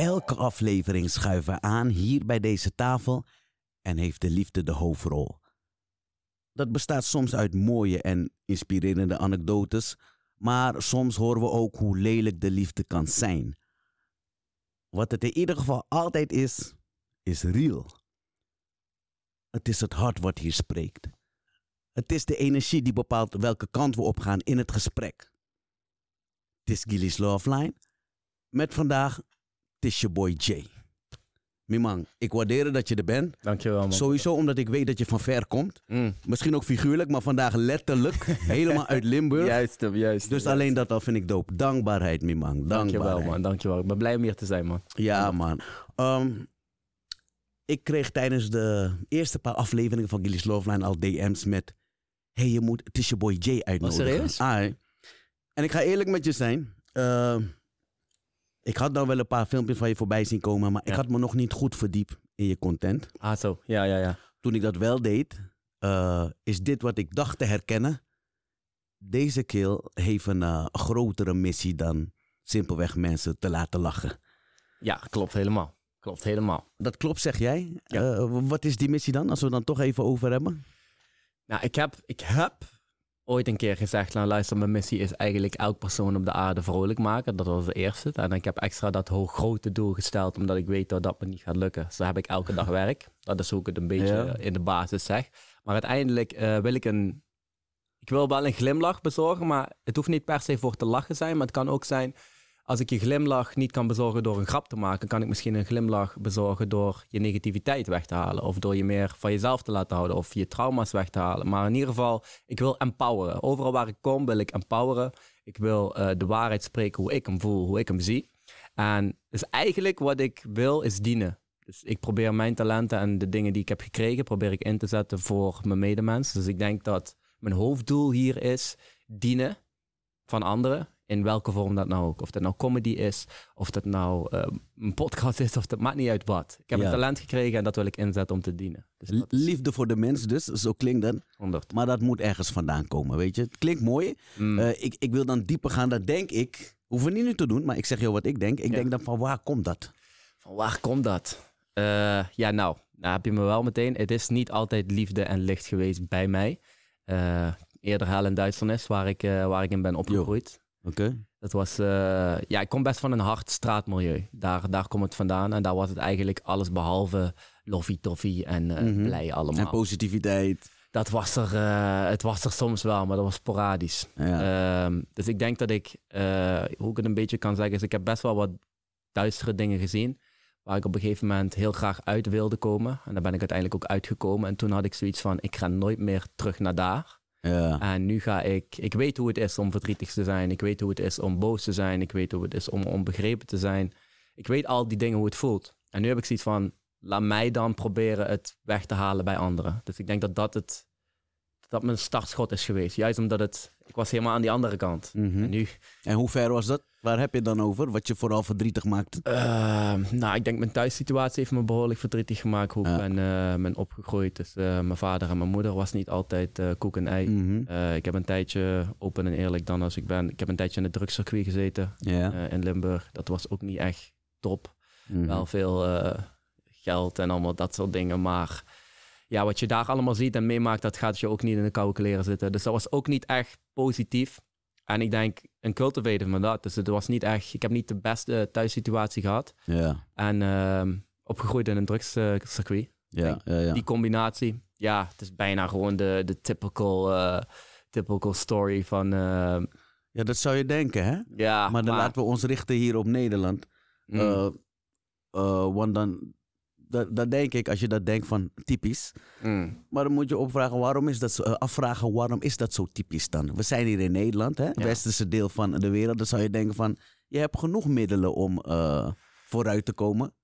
Elke aflevering schuiven we aan hier bij deze tafel en heeft de liefde de hoofdrol. Dat bestaat soms uit mooie en inspirerende anekdotes, maar soms horen we ook hoe lelijk de liefde kan zijn. Wat het in ieder geval altijd is, is real. Het is het hart wat hier spreekt. Het is de energie die bepaalt welke kant we opgaan in het gesprek. Het is Gilly's Love Line. Met vandaag, het is je boy Jay. Mimang, ik waardeer dat je er bent. Dankjewel, man. Sowieso omdat ik weet dat je van ver komt. Mm. Misschien ook figuurlijk, maar vandaag letterlijk. helemaal uit Limburg. Juist, juist. Dus alleen dat al vind ik dope. Dankbaarheid, Mimang. Dankbaarheid. Dankjewel, man. Dankjewel. Ik ben blij om hier te zijn, man. Ja, man. Um, ik kreeg tijdens de eerste paar afleveringen van Gilly's Love Line al DM's met... hey, je moet, het is je boy Jay uitnodigen. serieus? Ah, en ik ga eerlijk met je zijn. Uh, ik had nou wel een paar filmpjes van je voorbij zien komen, maar ik had me nog niet goed verdiept in je content. Ah, zo. Ja, ja, ja. Toen ik dat wel deed, uh, is dit wat ik dacht te herkennen. Deze kill heeft een uh, grotere missie dan simpelweg mensen te laten lachen. Ja, klopt helemaal. Klopt helemaal. Dat klopt, zeg jij. Ja. Uh, wat is die missie dan, als we dan toch even over hebben? Nou, ik heb, ik heb ooit een keer gezegd, nou luister, mijn missie is eigenlijk elk persoon op de aarde vrolijk maken. Dat was de eerste. En ik heb extra dat hoog grote doel gesteld, omdat ik weet dat dat me niet gaat lukken. Dus daar heb ik elke dag werk. Dat is hoe ik het een beetje Ja. in de basis zeg. Maar uiteindelijk eh, wil ik een... Ik wil wel een glimlach bezorgen, maar het hoeft niet per se voor te lachen zijn. Maar het kan ook zijn, als ik je glimlach niet kan bezorgen door een grap te maken, kan ik misschien een glimlach bezorgen door je negativiteit weg te halen. Of door je meer van jezelf te laten houden of je trauma's weg te halen. Maar in ieder geval, ik wil empoweren. Overal waar ik kom wil ik empoweren. Ik wil eh, de waarheid spreken hoe ik hem voel, hoe ik hem zie. En dus eigenlijk wat ik wil is dienen. Dus ik probeer mijn talenten en de dingen die ik heb gekregen, probeer ik in te zetten voor mijn medemens. Dus ik denk dat mijn hoofddoel hier is dienen van anderen. In welke vorm dat nou ook. Of dat nou comedy is, of dat nou eh, een podcast is, of dat maakt niet uit wat. Ik heb Ja. een talent gekregen en dat wil ik inzetten om te dienen. Dus is Liefde voor de mens dus, zo klinkt dat. 100. Maar dat moet ergens vandaan komen, weet je. Het klinkt mooi. Mm. Eh, ik, ik wil dan dieper gaan, dat denk ik. Hoeven we niet nu te doen, maar ik zeg jou wat ik denk. Ik Ja. denk dan van, waar komt dat? Van waar komt dat? Eh, ja, nou, nou heb je me wel meteen. Het is niet altijd liefde en licht geweest bij mij. Eh, eerder hel en duisternis, waar ik, waar ik in ben opgegroeid. Oké. Dat was, eh, ja, ik kom best van een hard straatmilieu. Daar, daar komt het vandaan. En daar was het eigenlijk alles behalve loffie-toffie en eh, Mhm. blij allemaal. En positiviteit. dat was er, eh, het was er soms wel, maar dat was sporadisch. Ja. Ehm, dus ik denk dat ik, hoe ik het een beetje kan zeggen, is ik heb best wel wat duistere dingen gezien. Waar ik op een gegeven moment heel graag uit wilde komen. En daar ben ik uiteindelijk ook uitgekomen. En toen had ik zoiets van, ik ga nooit meer terug naar daar. Ja. En nu ga ik, ik weet hoe het is om verdrietig te zijn. Ik weet hoe het is om boos te zijn. Ik weet hoe het is om onbegrepen te zijn. Ik weet al die dingen hoe het voelt. En nu heb ik zoiets van, laat mij dan proberen het weg te halen bij anderen. Dus ik denk dat dat het, dat mijn startschot is geweest. Juist omdat het, ik was helemaal aan die andere kant. Mhm. En nu, En hoe ver was dat? Waar heb je het dan over? Wat je vooral verdrietig maakt? eh, nou, ik denk mijn thuissituatie heeft me behoorlijk verdrietig gemaakt. Hoe Ja. ik ben, ben opgegroeid. Dus eh, mijn vader en mijn moeder was niet altijd eh, koek en ei. Mhm. Ik heb een tijdje, open en eerlijk dan als ik ben, ik heb een tijdje in het drugscircuit gezeten in Limburg. Dat was ook niet echt top. Mhm. Wel veel geld en allemaal dat soort dingen. Maar ja, wat je daar allemaal ziet en meemaakt, dat gaat je ook niet in de koude kleren zitten. Dus dat was ook niet echt positief. En ik denk, een cultivator me dat. Dus het was niet echt, ik heb niet de beste thuissituatie gehad. Ja. En ehm, opgegroeid in een drugscircuit. Ja. Ja. ja. Die combinatie, ja, het is bijna gewoon de, de typical, eh, typical story van... eh, ja, dat zou je denken, hè? ja, maar dan laten we ons richten hier op Nederland. Mm, Eh, eh, want dan, dat, dat denk ik, als je dat denkt van typisch. mm. Maar dan moet je opvragen, waarom is dat zo, eh, afvragen waarom is dat zo typisch dan? We zijn hier in Nederland, hè? Het westerse deel van de wereld. Dan zou je denken van, je hebt genoeg middelen om eh, vooruit te komen.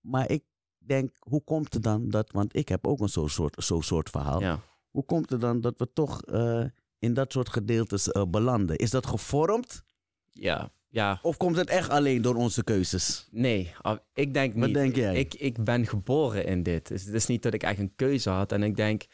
Maar ik denk, hoe komt het dan dat, want ik heb ook een zo'n soort, zo soort verhaal. ja. Hoe komt het dan dat we toch eh, in dat soort gedeeltes belanden? Is dat gevormd? Ja, ja, Of komt het echt alleen door onze keuzes? nee, ik denk niet. Wat denk jij? Ik, ik ben geboren in dit. Dus het is niet dat ik echt een keuze had. En ik denk,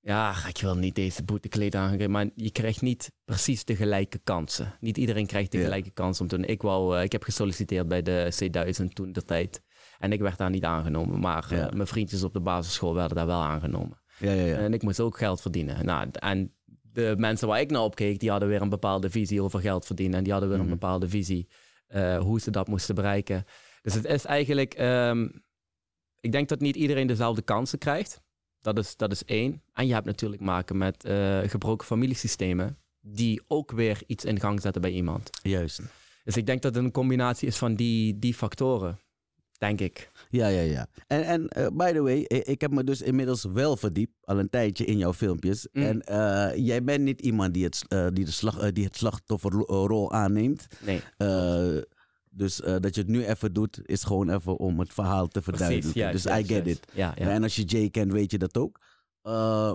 Ja, ik wil niet deze boetekleed aangeven, maar je krijgt niet precies de gelijke kansen. Niet iedereen krijgt de Ja. gelijke kans om te doen. Ik, wou, eh, ik heb gesolliciteerd bij de C1000 toen de tijd. En ik werd daar niet aangenomen, maar eh, mijn vriendjes op de basisschool werden daar wel aangenomen. Ja, ja, ja. En ik moest ook geld verdienen. Nou, en de mensen waar ik naar opkeek, die hadden weer een bepaalde visie over geld verdienen. En die hadden weer Mhm. een bepaalde visie eh, hoe ze dat moesten bereiken. Dus het is eigenlijk, ehm, ik denk dat niet iedereen dezelfde kansen krijgt. Dat is, dat is één. En je hebt natuurlijk maken met eh, gebroken familiesystemen, die ook weer iets in gang zetten bij iemand. Juist. Dus ik denk dat het een combinatie is van die, die factoren, denk ik. Ja, ja, ja. En, en eh, by the way, i- ik heb me dus inmiddels wel verdiept, al een tijdje in jouw filmpjes. Mm. En eh, jij bent niet iemand die het, eh, die de slag, eh, die het slachtofferrol aanneemt. Nee, Eh, dus eh, dat je het nu even doet, is gewoon even om het verhaal te verduidelijken. precies. Ja, dus I get it. Ja, ja. En als je Jay kent, weet je dat ook. Eh,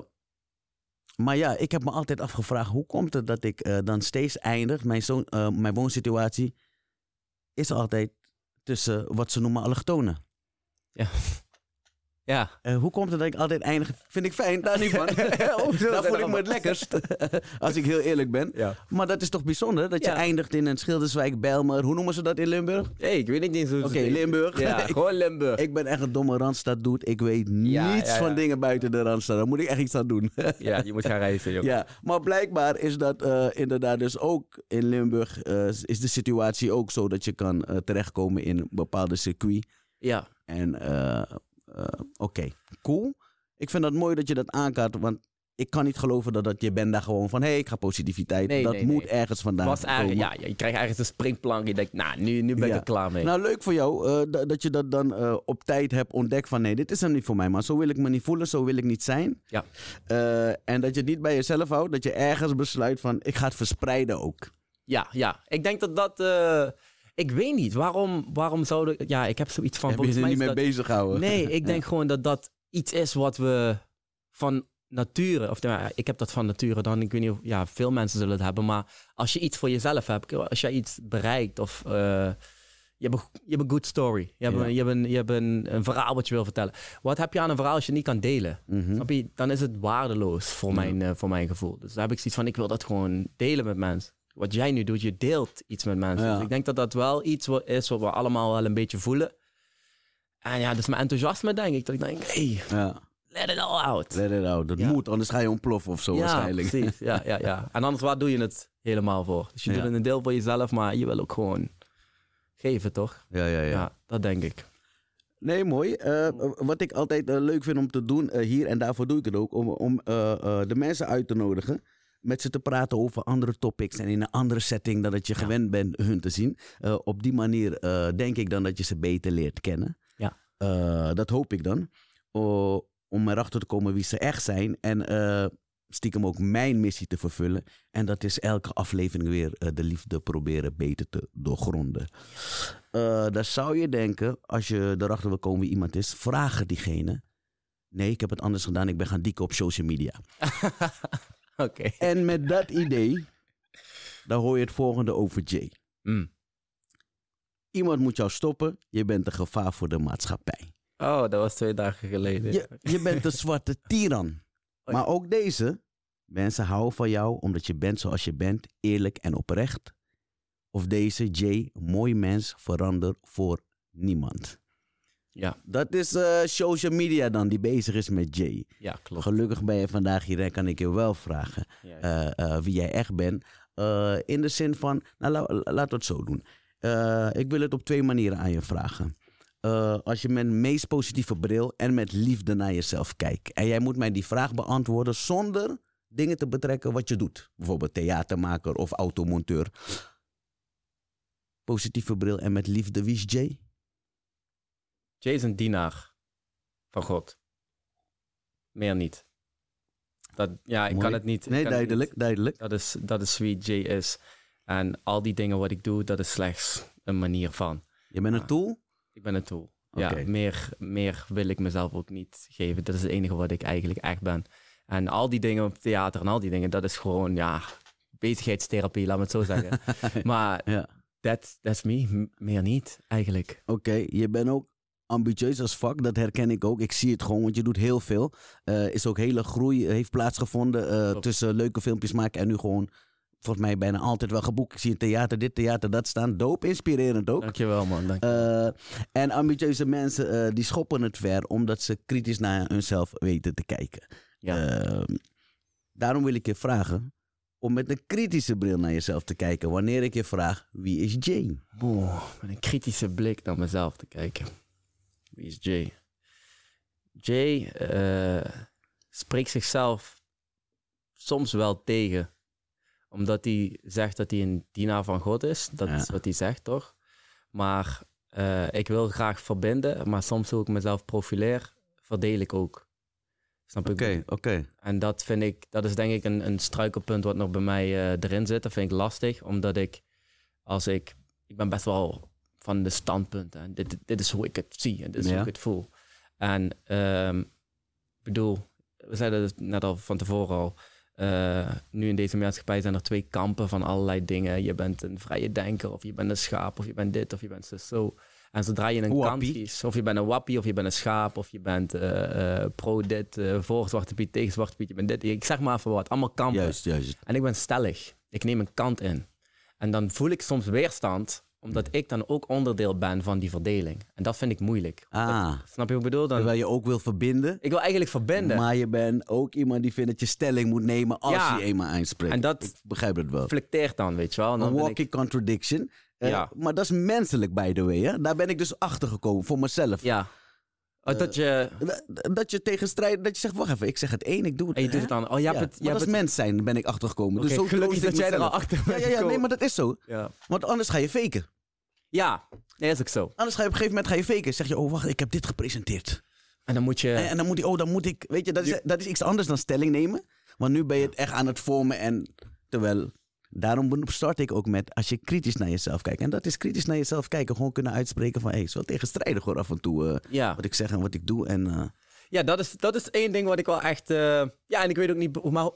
maar ja, ik heb me altijd afgevraagd, hoe komt het dat ik eh, dan steeds eindig? Mijn, zoon, eh, mijn woonsituatie is altijd tussen wat ze noemen allochtonen. ja. Eh, hoe komt het dat ik altijd eindig? Vind ik fijn, daar niet van. daar voel ik me het lekkerst, als ik heel eerlijk ben. ja. Maar dat is toch bijzonder, dat je Ja. eindigt in een Schilderswijk, Bijlmer. Hoe noemen ze dat in Limburg? Hey, ik weet niet eens hoe Oké, Limburg. Ja, gewoon Limburg. ik ben echt een domme Randstad doet. Ik weet Ja, niets ja, ja. van dingen buiten de Randstad. Daar moet ik echt iets aan doen. Ja, je moet gaan reizen, joh. Ja, maar blijkbaar is dat eh, inderdaad dus ook in Limburg eh, is de situatie ook zo dat je kan eh, terechtkomen in een bepaalde circuit. Ja, En eh, oké, cool. Ik vind dat mooi dat je dat aankaart, want ik kan niet geloven dat, dat je bent daar gewoon van, hé, hey, ik ga positiviteit. Nee, dat nee, moet nee. ergens vandaan was eigenlijk, ja, je krijgt ergens een springplank. Je denkt, nou, nu, nu ben ik Ja. er klaar mee. Nou, leuk voor jou eh, da- dat je dat dan eh, op tijd hebt ontdekt van nee, dit is hem niet voor mij, maar zo wil ik me niet voelen, zo wil ik niet zijn. Ja. En dat je het niet bij jezelf houdt, dat je ergens besluit van ik ga het verspreiden ook. Ja, ja. Ik denk dat dat... ik weet niet, waarom, waarom zouden... Ja, ik heb zoiets van... Heb je er niet mee bezig gehouden? Nee, ik denk gewoon dat dat iets is wat we van nature... Of nou ja, ik heb dat van nature dan. Ik weet niet of... Ja, veel mensen zullen het hebben. Maar als je iets voor jezelf hebt, als jij iets bereikt of... eh, je hebt, een, je hebt een good story. Je hebt, Ja. een, je hebt, een, je hebt een, een verhaal wat je wil vertellen. Wat heb je aan een verhaal als je niet kan delen? Mhm. Snap je? Dan is het waardeloos voor, Ja. mijn, eh, voor mijn gevoel. Dus daar heb ik zoiets van, ik wil dat gewoon delen met mensen. Wat jij nu doet, je deelt iets met mensen. Ja. Dus ik denk dat dat wel iets is wat we allemaal wel een beetje voelen. En ja, dus mijn enthousiasme denk ik. Dat ik denk, hey, Ja, let it all out. let it out. Dat Ja. moet, anders ga je ontploffen of zo ja, waarschijnlijk. precies. Ja, ja, ja. En anders, waar doe je het helemaal voor? Dus je doet een deel voor jezelf, maar je wil ook gewoon geven, toch? Ja, ja, ja. Ja, dat denk ik. Nee, mooi. Eh, wat ik altijd eh, leuk vind om te doen eh, hier, en daarvoor doe ik het ook, om, om de mensen uit te nodigen. Met ze te praten over andere topics en in een andere setting dan dat je Ja. gewend bent hun te zien. Eh, op die manier eh, denk ik dan dat je ze beter leert kennen. Ja. Eh, dat hoop ik dan. Om erachter te komen wie ze echt zijn. En stiekem ook mijn missie te vervullen. En dat is elke aflevering weer de liefde proberen beter te doorgronden. Dan zou je denken, als je erachter wil komen wie iemand is, vragen diegene. Nee, ik heb het anders gedaan. Ik ben gaan dieken op social media. En met dat idee, dan hoor je het volgende over Jay. Mm. Iemand moet jou stoppen. Je bent een gevaar voor de maatschappij. Oh, dat was twee dagen geleden. Je, je bent een zwarte tiran. Maar ook deze. Mensen houden van jou omdat je bent zoals je bent. Eerlijk en oprecht. Of deze Jay, mooi mens, verander voor niemand. Ja, Dat is eh, social media dan die bezig is met Jay. ja klopt. Gelukkig ben je vandaag hier en kan ik je wel vragen Ja, eh, eh, wie jij echt bent. In de zin van, nou la- la- laten we het zo doen. Ik wil het op twee manieren aan je vragen. Als je met meest positieve bril en met liefde naar jezelf kijkt. En jij moet mij die vraag beantwoorden zonder dingen te betrekken wat je doet. Bijvoorbeeld theatermaker of automonteur. Positieve bril en met liefde, wie is Jay? Jay is een dienaar van God. Meer niet. Dat, ja, ik Mooi. kan het niet. Nee, duidelijk, niet. duidelijk. Dat is, dat is wie Jay is. En al die dingen wat ik doe, dat is slechts een manier van. Je bent een tool? Ik ben een tool. Ja, meer, meer wil ik mezelf ook niet geven. Dat is het enige wat ik eigenlijk echt ben. En al die dingen op theater en al die dingen, dat is gewoon, ja, bezigheidstherapie, laat me het zo zeggen. maar Ja. that, that's me, meer niet eigenlijk. Oké, je bent ook ambitieus als fuck. Dat herken ik ook. Ik zie het gewoon, want je doet heel veel. Eh, is ook hele groei, heeft plaatsgevonden eh, tussen leuke filmpjes maken en nu gewoon volgens mij bijna altijd wel geboekt. Ik zie een theater, dit theater, dat staan. Dope, inspirerend ook. Dankjewel man. Dank. Eh, en ambitieuze mensen eh, die schoppen het ver omdat ze kritisch naar hunzelf weten te kijken. ja. Ehm, daarom wil ik je vragen om met een kritische bril naar jezelf te kijken. Wanneer ik je vraag, wie is Jane? Boah, met een kritische blik naar mezelf te kijken. Wie is Jay? Jay eh, spreekt zichzelf soms wel tegen. Omdat hij zegt dat hij een dienaar van God is. Dat Ja. is wat hij zegt, toch? Maar eh, ik wil graag verbinden. Maar soms hoe ik mezelf profileer, verdeel ik ook. Snap je? Oké, oké. En dat vind ik, dat is denk ik een, een struikelpunt wat nog bij mij eh, erin zit. Dat vind ik lastig, omdat ik, als ik, ik ben best wel van de standpunten. En dit, dit is hoe ik het zie en dit is Ja. hoe ik het voel. En ehm, ik bedoel, we zeiden het net al van tevoren al. eh, nu in deze maatschappij zijn er twee kampen van allerlei dingen. Je bent een vrije denker, of je bent een schaap, of je bent dit, of je bent zo- zo. En zodra je een kant Wappie. kiest, of je bent een wappie, of je bent een schaap, of je bent eh, eh, pro dit, voor Zwarte Piet, tegen Zwarte Piet, je bent dit. Ik zeg maar even wat, allemaal kampen. Juist, juist. En ik ben stellig. Ik neem een kant in. En dan voel ik soms weerstand, omdat ik dan ook onderdeel ben van die verdeling. En dat vind ik moeilijk. Ah, Snap je wat ik bedoel? Dan, terwijl je ook wil verbinden. ik wil eigenlijk verbinden. Maar je bent ook iemand die vindt dat je stelling moet nemen als Ja. je eenmaal aanspreekt. En dat Ik begrijp het wel. reflecteert dan, weet je wel. Een ik- walking contradiction. Eh, Ja. Maar dat is menselijk, by the way. Hè? Daar ben ik dus achter gekomen voor mezelf. Ja. Oh, dat je... Dat- Dat je tegenstrijd, dat je zegt, wacht even, ik zeg het één, ik doe het. En je doet het dan... Oh, je Ja, het... Je maar dat het mens zijn, ben ik achtergekomen. Dus zo gelukkig dat jij er al achter bent Ja, ja, ja, nee, maar dat is zo. ja. Want anders ga je faken. ja, nee, is ook zo. Anders ga je op een gegeven moment ga je faken. Zeg je, oh wacht, ik heb dit gepresenteerd. En dan moet je... En, en dan moet hij, oh dan moet ik, weet je, dat is, dat is iets anders dan stelling nemen. Want nu ben je het echt aan het vormen en terwijl... Daarom start ik ook met, als je kritisch naar jezelf kijkt. En dat is kritisch naar jezelf kijken. Gewoon kunnen uitspreken van, hé, hey, het is wel tegenstrijdig hoor af en toe. eh, ja. wat ik zeg en wat ik doe. En eh, Ja, dat is, dat is één ding wat ik wel echt... eh, Ja, en ik weet ook niet... Maar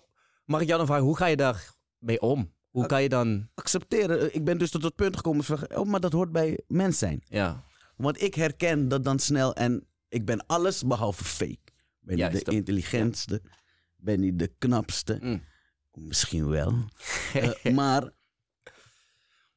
mag ik jou dan vragen, hoe ga je daar mee om? Hoe kan je dan... accepteren. Ik ben dus tot het punt gekomen van, oh, maar dat hoort bij mens zijn. Ja, Want ik herken dat dan snel en ik ben alles behalve fake. Ben niet de intelligentste, ben niet de knapste. Mm. Misschien wel. Eh, maar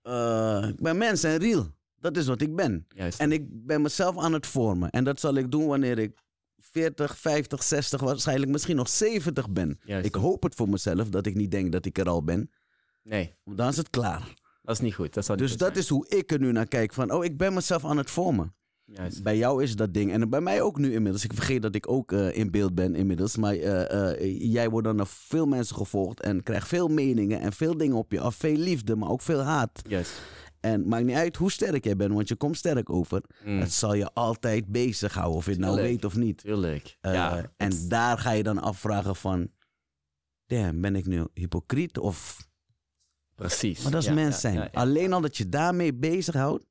eh, ik ben mens en real. Dat is wat ik ben. juist. En ik ben mezelf aan het vormen. En dat zal ik doen wanneer ik 40, 50, 60, waarschijnlijk misschien nog 70 ben. Juist. Ik hoop het voor mezelf dat ik niet denk dat ik er al ben. Nee, Want dan is het klaar. dat is niet goed. Dat zou Dus dat is hoe ik er nu naar kijk. Van, oh, ik ben mezelf aan het vormen. Juist. Bij jou is dat ding. En bij mij ook nu inmiddels. Ik vergeet dat ik ook eh, in beeld ben inmiddels. Maar eh, eh, jij wordt dan naar veel mensen gevolgd. En krijgt veel meningen en veel dingen op je af. Veel liefde, maar ook veel haat. Juist. En maakt niet uit hoe sterk jij bent, want je komt sterk over. Mm. Het zal je altijd bezighouden, of je het nou Tuurlijk. weet of niet. Tuurlijk. Ja, en daar ga je dan afvragen van... Damn, ben ik nu hypocriet? Of... precies. Maar dat is Ja, mens zijn. ja. Alleen al dat je daarmee bezighoudt...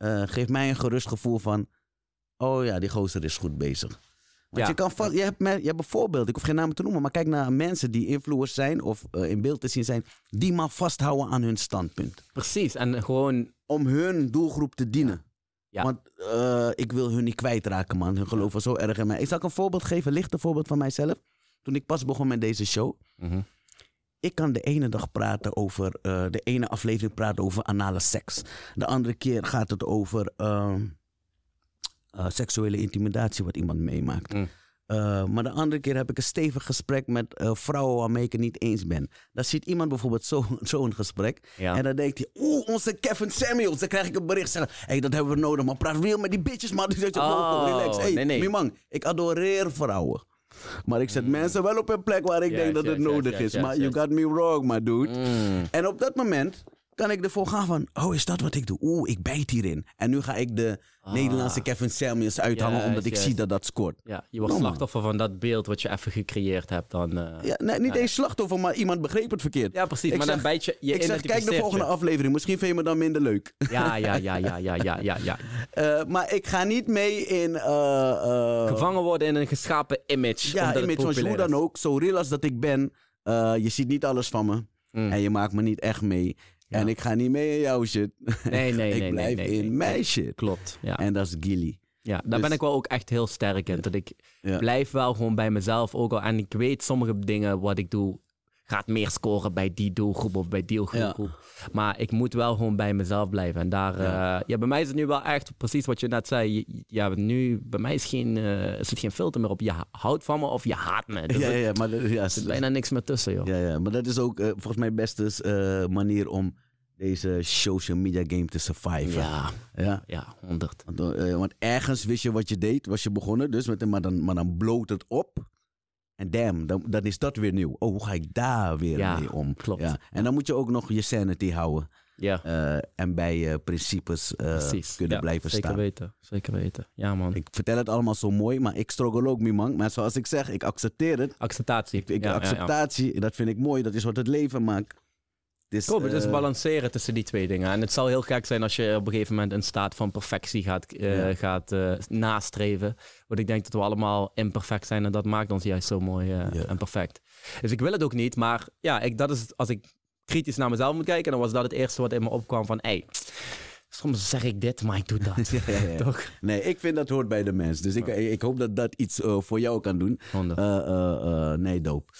eh geeft mij een gerust gevoel van... Oh ja, die gozer is goed bezig. Want Ja. je, kan vast, je, hebt, je hebt bijvoorbeeld, ik hoef geen namen te noemen... maar kijk naar mensen die influencers zijn of eh, in beeld te zien zijn... die maar vasthouden aan hun standpunt. Precies. En gewoon... Om hun doelgroep te dienen. Ja. Want eh, ik wil hun niet kwijtraken, man. Hun geloven zo erg in mij. Ik zal een voorbeeld geven, een lichte voorbeeld van mijzelf. Toen ik pas begon met deze show. Mhm. Ik kan de ene dag praten over, eh, de ene aflevering praten over anale seks. De andere keer gaat het over ehm, eh, seksuele intimidatie wat iemand meemaakt. Mm. Eh, maar de andere keer heb ik een stevig gesprek met vrouwen waarmee ik het niet eens ben. Dan ziet iemand bijvoorbeeld zo'n zo gesprek. Ja. En dan denkt hij, oeh, onze Kevin Samuels. Dan krijg ik een bericht zeggen, hé, hey, dat hebben we nodig. Maar praat real met die bitches, man. Dus Oh, relax. Hey, nee, nee. Mimang, ik adoreer vrouwen. Maar ik zet mensen wel op een plek waar ik denk dat het nodig is. Maar you got me wrong, my dude. Mm. En op dat moment kan ik ervoor gaan van, oh, is dat wat ik doe? Oeh, ik bijt hierin. En nu ga ik de Ah. Nederlandse Kevin Samuels uithangen omdat ik zie dat dat scoort. Ja, je wordt No, man. slachtoffer van dat beeld wat je even gecreëerd hebt. Dan, eh, Ja, nee, niet eens slachtoffer, maar iemand begreep het verkeerd. Ja, precies. Ik maar zeg- dan bijt je, je ik zeg, kijk de volgende aflevering. Misschien vind je me dan minder leuk. Ja, ja, ja, ja, ja, ja, ja, ja. Eh, maar ik ga niet mee in... eh, Gevangen worden in een geschapen image. Ja, image, want hoe dan ook. Zo real als dat ik ben. je ziet niet alles van me. Mm. En je maakt me niet echt mee. Ja. En ik ga niet mee in jouw shit. Nee, nee, ik nee. blijf nee, nee, in nee, mijn shit. Klopt, ja. En dat is Gilly. Ja, daar Dus- ben ik wel ook echt heel sterk in. Dat ik blijf wel gewoon bij mezelf. Ook al, en ik weet sommige dingen wat ik doe, gaat meer scoren bij die doelgroep of bij die doelgroep. Maar ik moet wel gewoon bij mezelf blijven. En daar, Ja. ja. ja, bij mij is het nu wel echt precies wat je net zei. Je- Ja, nu, bij mij is, geen, eh, is het geen filter meer op. Je houdt van me of je haat me. Ja, zit- ja, maar, ja, er zit bijna niks meer tussen, joh. ja, ja, maar dat is ook eh, volgens mij beste eh, manier om deze social media game te surviven. Ja, Ja. ja, 100. Want, eh, want ergens wist je wat je deed, was je begonnen, dus met, maar, dan, maar dan bloot het op. En damn, dan, dan is dat weer nieuw. Oh, hoe ga ik daar weer Ja, mee om? klopt. Ja. En dan moet je ook nog je sanity houden. Ja, eh, en bij je principes eh, kunnen Ja, blijven zeker staan. weten. Zeker weten. Ja, man. Ik vertel het allemaal zo mooi, maar ik struggle ook, mee, man. Maar zoals ik zeg, ik accepteer het. Acceptatie. Ik, ik, acceptatie, dat vind ik mooi. Dat is wat het leven maakt. Dus, het is eh, balanceren tussen die twee dingen. En het zal heel gek zijn als je op een gegeven moment een staat van perfectie gaat, eh, Ja. gaat eh, nastreven. Want ik denk dat we allemaal imperfect zijn en dat maakt ons juist zo mooi Ja. en perfect. Dus ik wil het ook niet, maar ja, ik, dat is, als ik kritisch naar mezelf moet kijken, dan was dat het eerste wat in me opkwam van, hey, soms zeg ik dit, maar ik doe dat. Ja, ja, ja. Toch? Nee, ik vind dat hoort bij de mens. Dus ik, ik hoop dat dat iets voor jou kan doen. Nee, doop.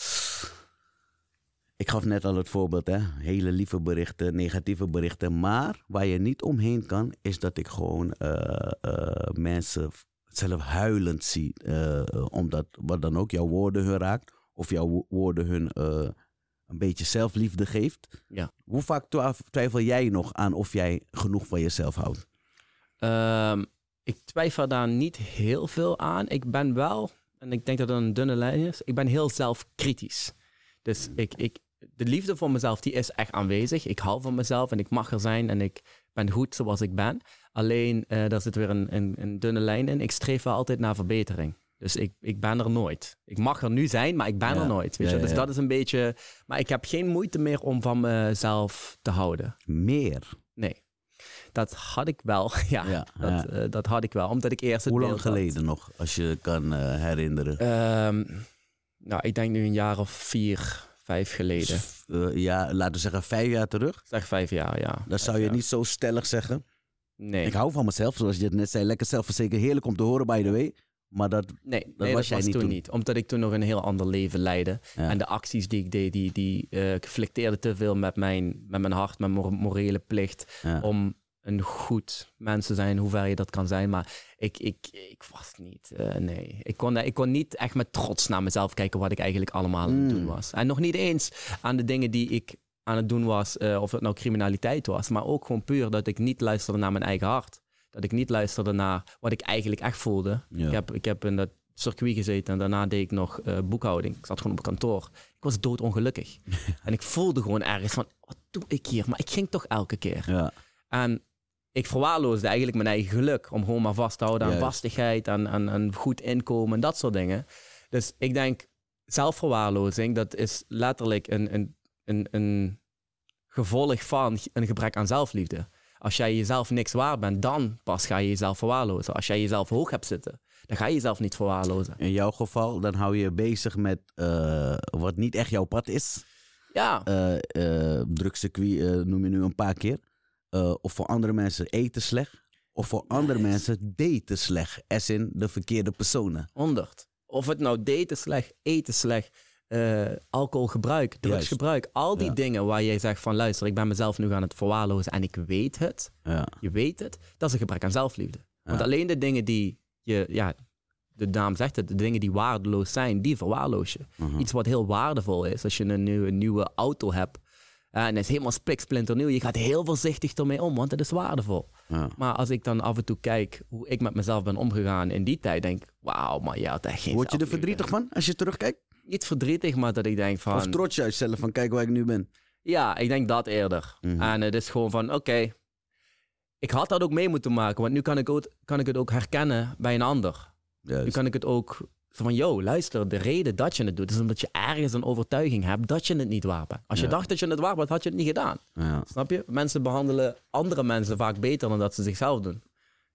Ik gaf net al het voorbeeld, hè. Hele lieve berichten, negatieve berichten. Maar waar je niet omheen kan, is dat ik gewoon eh, eh, mensen zelf huilend zie. Eh, omdat wat dan ook jouw woorden hun raakt. Of jouw wo- woorden hun een beetje zelfliefde geeft. Ja. Hoe vaak twijfel jij nog aan of jij genoeg van jezelf houdt? Ehm, ik twijfel daar niet heel veel aan. Ik ben wel, en ik denk dat het een dunne lijn is, ik ben heel zelfkritisch. Dus ik, ik, de liefde voor mezelf, die is echt aanwezig. Ik hou van mezelf en ik mag er zijn en ik ben goed zoals ik ben. Alleen, eh, daar zit weer een, een, een dunne lijn in. Ik streef wel altijd naar verbetering. Dus ik, ik ben er nooit. Ik mag er nu zijn, maar ik ben Ja. er nooit. Weet Ja, je? Dus ja. dat is een beetje... Maar ik heb geen moeite meer om van mezelf te houden. Meer. Nee. Dat had ik wel, ja. Ja, dat, ja. eh, dat had ik wel, omdat ik eerst het Hoe lang had. geleden nog, als je kan eh, herinneren? Ehm, nou, ik denk nu een jaar of vier, vijf geleden. S- eh, ja, laten we zeggen vijf jaar terug. Zeg vijf jaar, ja. Dan Vijf zou je niet zo stellig zeggen. Nee, Ik hou van mezelf, zoals je het net zei. Lekker zelfverzekerd, heerlijk om te horen, by the way. Maar dat, nee, nee, was dat jij was niet toen, toen. niet. Omdat ik toen nog een heel ander leven leidde. Ja. En de acties die ik deed, die, die conflicteerden te veel met mijn, met mijn hart, met mijn morele plicht. ja. Om een goed mens te zijn, hoe ver je dat kan zijn. Maar ik, ik, ik was niet, eh, nee. Ik kon, ik kon niet echt met trots naar mezelf kijken wat ik eigenlijk allemaal aan het doen Mm. was. En nog niet eens aan de dingen die ik aan het doen was, eh, of het nou criminaliteit was. Maar ook gewoon puur dat ik niet luisterde naar mijn eigen hart. Dat ik niet luisterde naar wat ik eigenlijk echt voelde. Ja. Ik, heb, ik heb in dat circuit gezeten en daarna deed ik nog eh, boekhouding. Ik zat gewoon op kantoor. Ik was doodongelukkig. en ik voelde gewoon ergens van, wat doe ik hier? Maar ik ging toch elke keer. ja. En ik verwaarloosde eigenlijk mijn eigen geluk. Om gewoon maar vast te houden aan Juist. vastigheid, aan, aan, aan goed inkomen en dat soort dingen. Dus ik denk, zelfverwaarlozing, dat is letterlijk een, een, een, een gevolg van een gebrek aan zelfliefde. Als jij jezelf niks waard bent, dan pas ga je jezelf verwaarlozen. Als jij jezelf hoog hebt zitten, dan ga je jezelf niet verwaarlozen. In jouw geval, dan hou je je bezig met eh, wat niet echt jouw pad is. Ja, drugscircuit eh, noem je nu een paar keer. Eh, of voor andere mensen eten slecht. Of voor andere mensen daten slecht. As in de verkeerde personen. 100. Of het nou daten slecht, eten slecht, eh, alcoholgebruik, drugsgebruik. Al die Ja. dingen waar jij zegt van luister, ik ben mezelf nu aan het verwaarlozen en ik weet het. Ja. Je weet het. Dat is een gebrek aan zelfliefde. Want Ja. alleen de dingen die je, ja, de naam zegt het, de dingen die waardeloos zijn, die verwaarloos je. Mhm. Iets wat heel waardevol is, als je een nieuwe, nieuwe auto hebt en het is helemaal spiksplinternieuw, je gaat heel voorzichtig ermee om, want het is waardevol. Ja. Maar als ik dan af en toe kijk hoe ik met mezelf ben omgegaan in die tijd, denk ik, wauw, maar je had echt geen Word je er verdrietig van als je terugkijkt? Niet verdrietig, maar dat ik denk van... Of trots juist zelf van kijk waar ik nu ben? Ja, ik denk dat eerder. Mhm. En het is gewoon van, oké, ik had dat ook mee moeten maken, want nu kan ik, ook, kan ik het ook herkennen bij een ander. Nu kan ik het ook van, yo, luister, de reden dat je het doet, is omdat je ergens een overtuiging hebt dat je het niet waard bent. Als je Ja. dacht dat je het waard bent, had je het niet gedaan. Ja. Snap je? Mensen behandelen andere mensen vaak beter dan dat ze zichzelf doen.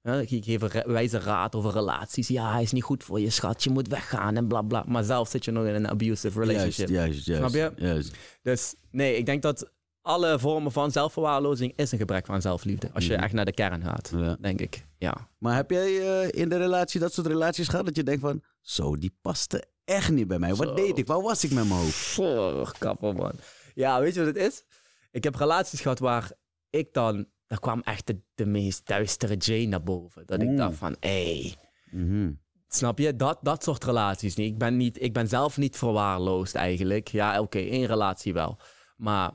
Ja, ik geef een wijze raad over relaties. Ja, hij is niet goed voor je, schat. Je moet weggaan en bla bla. Maar zelf zit je nog in een abusive relationship. Juist, juist, juist. Snap je? Juist. Dus nee, ik denk dat alle vormen van zelfverwaarlozing is een gebrek aan zelfliefde. Als je Mhm. echt naar de kern gaat, Ja. denk ik. Ja. Maar heb jij eh, in de relatie dat soort relaties gehad dat je denkt van, zo, die paste echt niet bij mij. Wat Zo. deed ik? Waar was ik met mijn hoofd? Pff, kapper, man. Ja, weet je wat het is? Ik heb relaties gehad waar ik dan... Daar kwam echt de, de meest duistere Jay naar boven. Dat ik dacht van, hé... Hey, Mhm. Snap je? Dat, dat soort relaties niet. Ik ben, niet. ik ben zelf niet verwaarloosd eigenlijk. Ja, oké, één relatie wel. Maar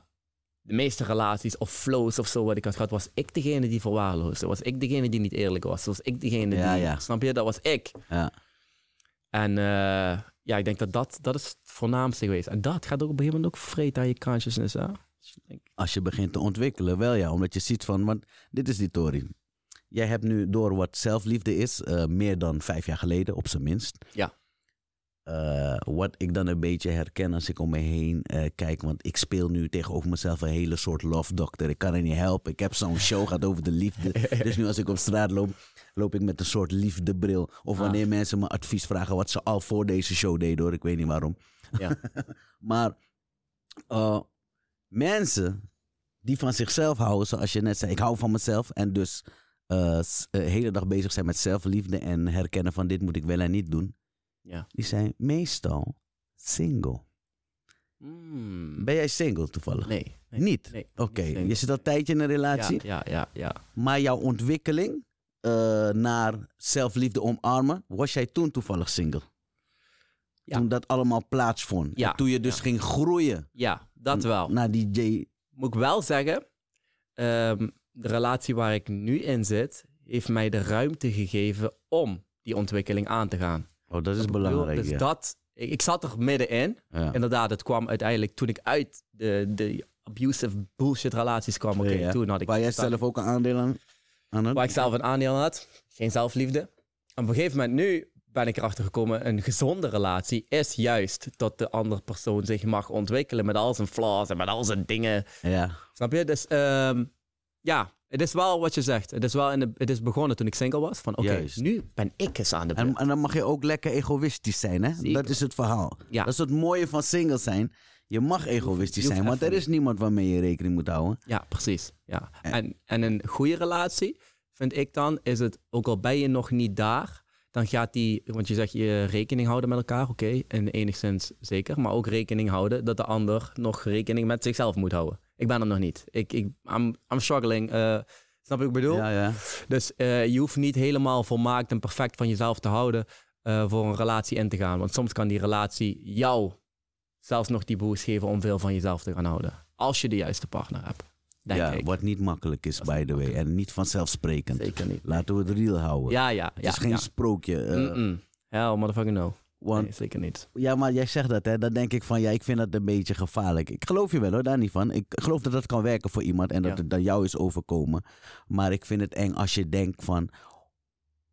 de meeste relaties of flows of zo wat ik had gehad, was ik degene die verwaarloosde. Was ik degene die niet eerlijk was. Was ik degene Ja, die... ja. Snap je? Dat was ik. Ja. En eh, ja, ik denk dat, dat dat is het voornaamste geweest. En dat gaat ook op een gegeven moment ook vreten aan je consciousness. Hè? Dus Als je begint te ontwikkelen, wel ja. Omdat je ziet van, want dit is die Tori. Jij hebt nu door wat zelfliefde is, eh, meer dan vijf jaar geleden, op zijn minst. Ja. Eh, wat ik dan een beetje herken als ik om me heen eh, kijk. Want ik speel nu tegenover mezelf een hele soort love doctor. Ik kan het niet helpen. Ik heb zo'n show gaat over de liefde. dus nu als ik op straat loop, loop ik met een soort liefdebril. Of Ah. wanneer mensen me advies vragen wat ze al voor deze show deden hoor. Ik weet niet waarom. Ja. maar eh, mensen die van zichzelf houden, zoals je net zei. Ik hou van mezelf. En dus de hele dag bezig zijn met zelfliefde. En herkennen van dit moet ik wel en niet doen. Ja. Die zijn meestal single. Mm. Ben jij single toevallig? Nee. nee. Niet? Nee, Oké, je zit al een tijdje in een relatie. Ja, ja, ja, ja. Maar jouw ontwikkeling eh, naar zelfliefde omarmen, was jij toen toevallig single? Ja. Toen dat allemaal plaatsvond. Ja, En toen je dus ja. ging groeien Ja, dat wel. naar die J. Moet ik wel zeggen, ehm, de relatie waar ik nu in zit, heeft mij de ruimte gegeven om die ontwikkeling aan te gaan. Oh, dat is bedoel, belangrijk. Dus ja. dat, ik, ik zat er middenin. Ja. Inderdaad, het kwam uiteindelijk toen ik uit de, de abusive bullshit relaties kwam. Oké, Ja, ja. toen had ik... Waar jij zelf ook een aandeel aan, aan had? Waar ik zelf een aandeel aan had. Geen zelfliefde. En op een gegeven moment nu ben ik erachter gekomen, een gezonde relatie is juist dat de andere persoon zich mag ontwikkelen met al zijn flaws en met al zijn dingen. Ja. Snap je? Dus ehm, ja, het is wel wat je zegt. Het is, wel in de, het is begonnen toen ik single was. Van oké, nu ben ik eens aan de beurt. En, en dan mag je ook lekker egoïstisch zijn, hè? Zeker. Dat is het verhaal. Ja. Dat is het mooie van single zijn. Je mag egoïstisch zijn, want er is niemand waarmee je rekening moet houden. Ja, precies. Ja. En- En, en een goede relatie, vind ik dan, is het, ook al ben je nog niet daar, dan gaat die, want je zegt je rekening houden met elkaar, oké, en enigszins zeker, maar ook rekening houden dat de ander nog rekening met zichzelf moet houden. Ik ben er nog niet. Ik, ik, I'm, I'm struggling. eh, snap je wat ik bedoel? Ja, ja. Dus eh, je hoeft niet helemaal volmaakt en perfect van jezelf te houden eh, voor een relatie in te gaan. Want soms kan die relatie jou zelfs nog die boost geven om veel van jezelf te gaan houden. Als je de juiste partner hebt. Denk ja, ik. wat niet makkelijk is, by the way. En niet vanzelfsprekend. Zeker niet. Laten we het real houden. Ja, ja. het ja, is geen ja. sprookje. eh, Mm-mm. Hell, motherfucking no. Want, Nee, zeker niet. Ja, maar jij zegt dat, hè. Dan denk ik van, ja, ik vind dat een beetje gevaarlijk. Ik geloof je wel, hoor, daar niet van. Ik geloof dat dat kan werken voor iemand en dat Ja. het dan jou is overkomen. Maar ik vind het eng als je denkt van,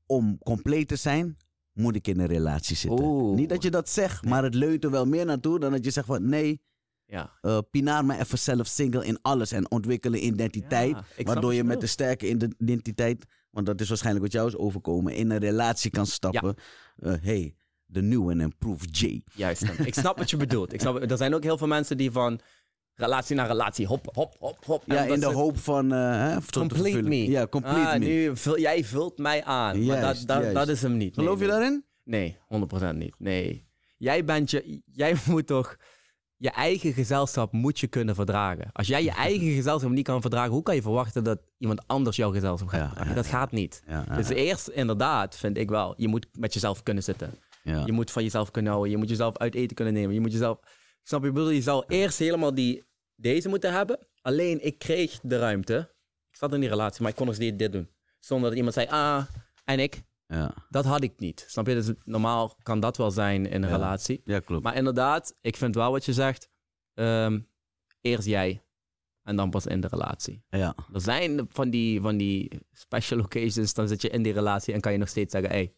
om compleet te zijn, moet ik in een relatie zitten. Oeh. Niet dat je dat zegt, maar het leunt er wel meer naartoe dan dat je zegt van, nee, Ja. eh pinaar me even zelf single in alles en ontwikkelen identiteit. Ja, waardoor je met de sterke ide- identiteit, want dat is waarschijnlijk wat jou is overkomen, in een relatie kan stappen. Eh, hey, de new and improved J. Juist. ik snap wat je bedoelt. Ik snap, er zijn ook heel veel mensen die van relatie naar relatie hop, hop, hop, hop. Ja, En in de hoop van... eh, hè, Complete me. Ja, complete ah, me. Nu vul, jij vult mij aan. maar dat, dat, dat is hem niet. Nee, Geloof je daarin? Nee, 100% niet. Nee. Jij bent je... Jij moet toch... Je eigen gezelschap moet je kunnen verdragen. Als jij je eigen gezelschap niet kan verdragen, hoe kan je verwachten dat iemand anders jouw gezelschap gaat Ja, dat gaat niet. Ja, Dus eerst, inderdaad, vind ik wel, je moet met jezelf kunnen zitten. Ja. Je moet van jezelf kunnen houden. Je moet jezelf uit eten kunnen nemen. Je moet jezelf... Snap je? Ik bedoel, je zou eerst helemaal die, deze moeten hebben. Alleen, ik kreeg de ruimte. Ik zat in die relatie, maar ik kon nog steeds dit doen. Zonder dat iemand zei, ah, en ik. ja. Dat had ik niet. Snap je? Dus normaal kan dat wel zijn in een Ja. relatie. Ja, klopt. Maar inderdaad, ik vind wel wat je zegt. ehm, eerst jij. En dan pas in de relatie. ja. Er zijn van die, van die special occasions, dan zit je in die relatie en kan je nog steeds zeggen, hey,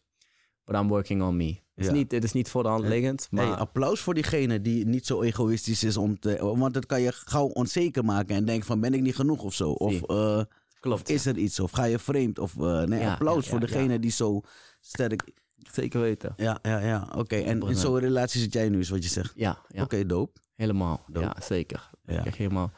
but I'm working on me. Het is, Ja. niet, het is niet voor de hand liggend, maar... Hey, applaus voor diegene die niet zo egoïstisch is om te... Want dat kan je gauw onzeker maken en denken van ben ik niet genoeg of zo. Of eh, klopt. is er iets of ga je vreemd. Of, eh, nee, Ja, applaus ja, voor degene die zo sterk... Zeker weten. Ja, ja, ja. Oké, en in 100%. zo'n relatie zit jij nu is wat je zegt. Ja, ja Oké, dope. helemaal. Dope. Ja, zeker. Ja. Helemaal.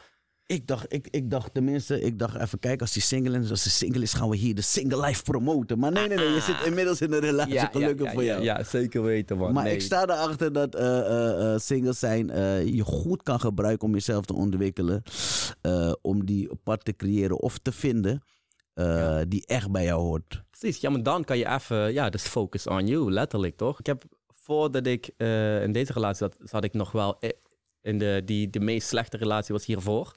Ik dacht, ik, ik dacht tenminste, ik dacht even kijken als die single is. Als de single is, gaan we hier de single life promoten. Maar nee, nee, nee, je zit inmiddels in een relatie, gelukkig voor jou. Ja, zeker weten, man. Maar Nee. ik sta erachter dat eh, eh, eh, singles zijn je goed kan gebruiken om jezelf te ontwikkelen. om die pad te creëren of te vinden die echt bij jou hoort. Precies, ja, maar dan kan je even, ja, dus focus on you, letterlijk toch? Ik heb, voordat ik in deze relatie zat, zat ik nog wel in de, die, de meest slechte relatie was hiervoor.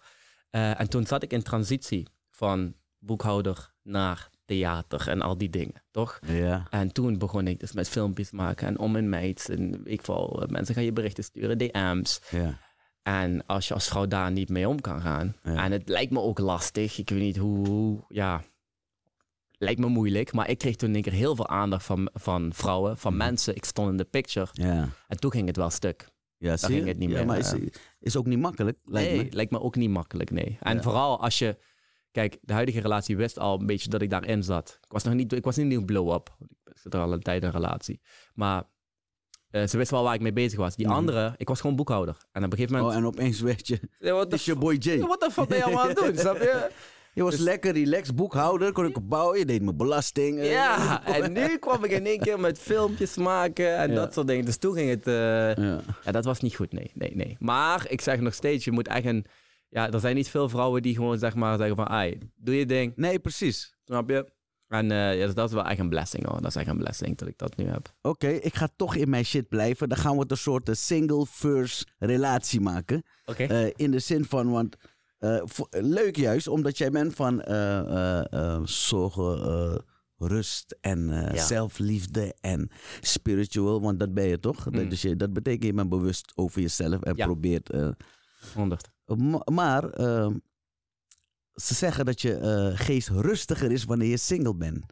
Eh, en toen zat ik in transitie van boekhouder naar theater en al die dingen, toch? Ja. En toen begon ik dus met filmpjes maken en om en meids en ik val, mensen gaan je berichten sturen, DM's. ja. En als je als vrouw daar niet mee om kan gaan. Ja. En het lijkt me ook lastig. Ik weet niet hoe, hoe- ja. Lijkt me moeilijk. Maar ik kreeg toen één keer heel veel aandacht van, van vrouwen, van mensen. Ik stond in de picture. Ja. En toen ging het wel stuk. Ja, zie ging het niet ja, meer, maar is, is ook niet makkelijk, lijkt nee, me. lijkt me ook niet makkelijk, nee. En Ja. vooral als je... Kijk, de huidige relatie wist al een beetje dat ik daarin zat. Ik was nog niet, ik was niet een blow-up. Ik zit er al een tijd in een relatie. Maar eh, ze wist wel waar ik mee bezig was. Die Mhm. andere, ik was gewoon boekhouder. En op een gegeven Oh, moment... en opeens werd je, Ja, what the is je boy Jay. Wat de fuck ben je allemaal aan het doen, snap je? Je was Dus- lekker relaxed, boekhouder, kon ik opbouwen, je deed mijn belasting. Ja, en nu kwam ik in één keer met filmpjes maken en Ja. dat soort dingen. Dus toen ging het... eh, Ja. ja, dat was niet goed, nee, nee, nee. Maar ik zeg nog steeds, je moet echt een... Ja, er zijn niet veel vrouwen die gewoon zeg maar zeggen van... Ai, doe je ding, Nee, precies. snap je? En eh, ja, dus dat is wel echt een blessing hoor. Dat is echt een blessing dat ik dat nu heb. Oké, ik ga toch in mijn shit blijven. Dan gaan we het een soort eh, single first relatie maken. Oké. In de zin van, want eh, leuk juist, omdat jij bent van eh, eh, zorgen, rust en Ja. zelfliefde en spiritual, want dat ben je toch? Mm. Dus je, dat betekent je bent bewust over jezelf en Ja. probeert. 100. ma- maar eh, ze zeggen dat je geest rustiger is wanneer je single bent.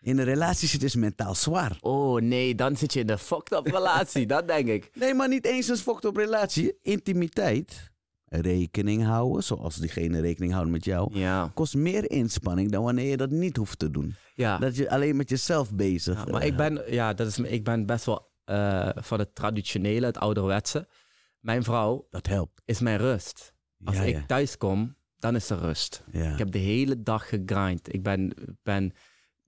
In een relatie zit is mentaal zwaar. Oh nee, dan zit je in een fucked up relatie. dat denk ik. Nee, maar niet eens een fucked op relatie. Intimiteit, rekening houden, zoals diegene rekening houdt met jou, Ja. kost meer inspanning dan wanneer je dat niet hoeft te doen. Ja. Dat je alleen met jezelf bezig Ja, maar ik ben, ja, dat is, ik ben best wel eh, van het traditionele, het ouderwetse. Mijn vrouw Dat helpt. is mijn rust. Als ja, ik thuis kom, dan is er rust. Ik heb de hele dag gegrind. Ik ben, ben een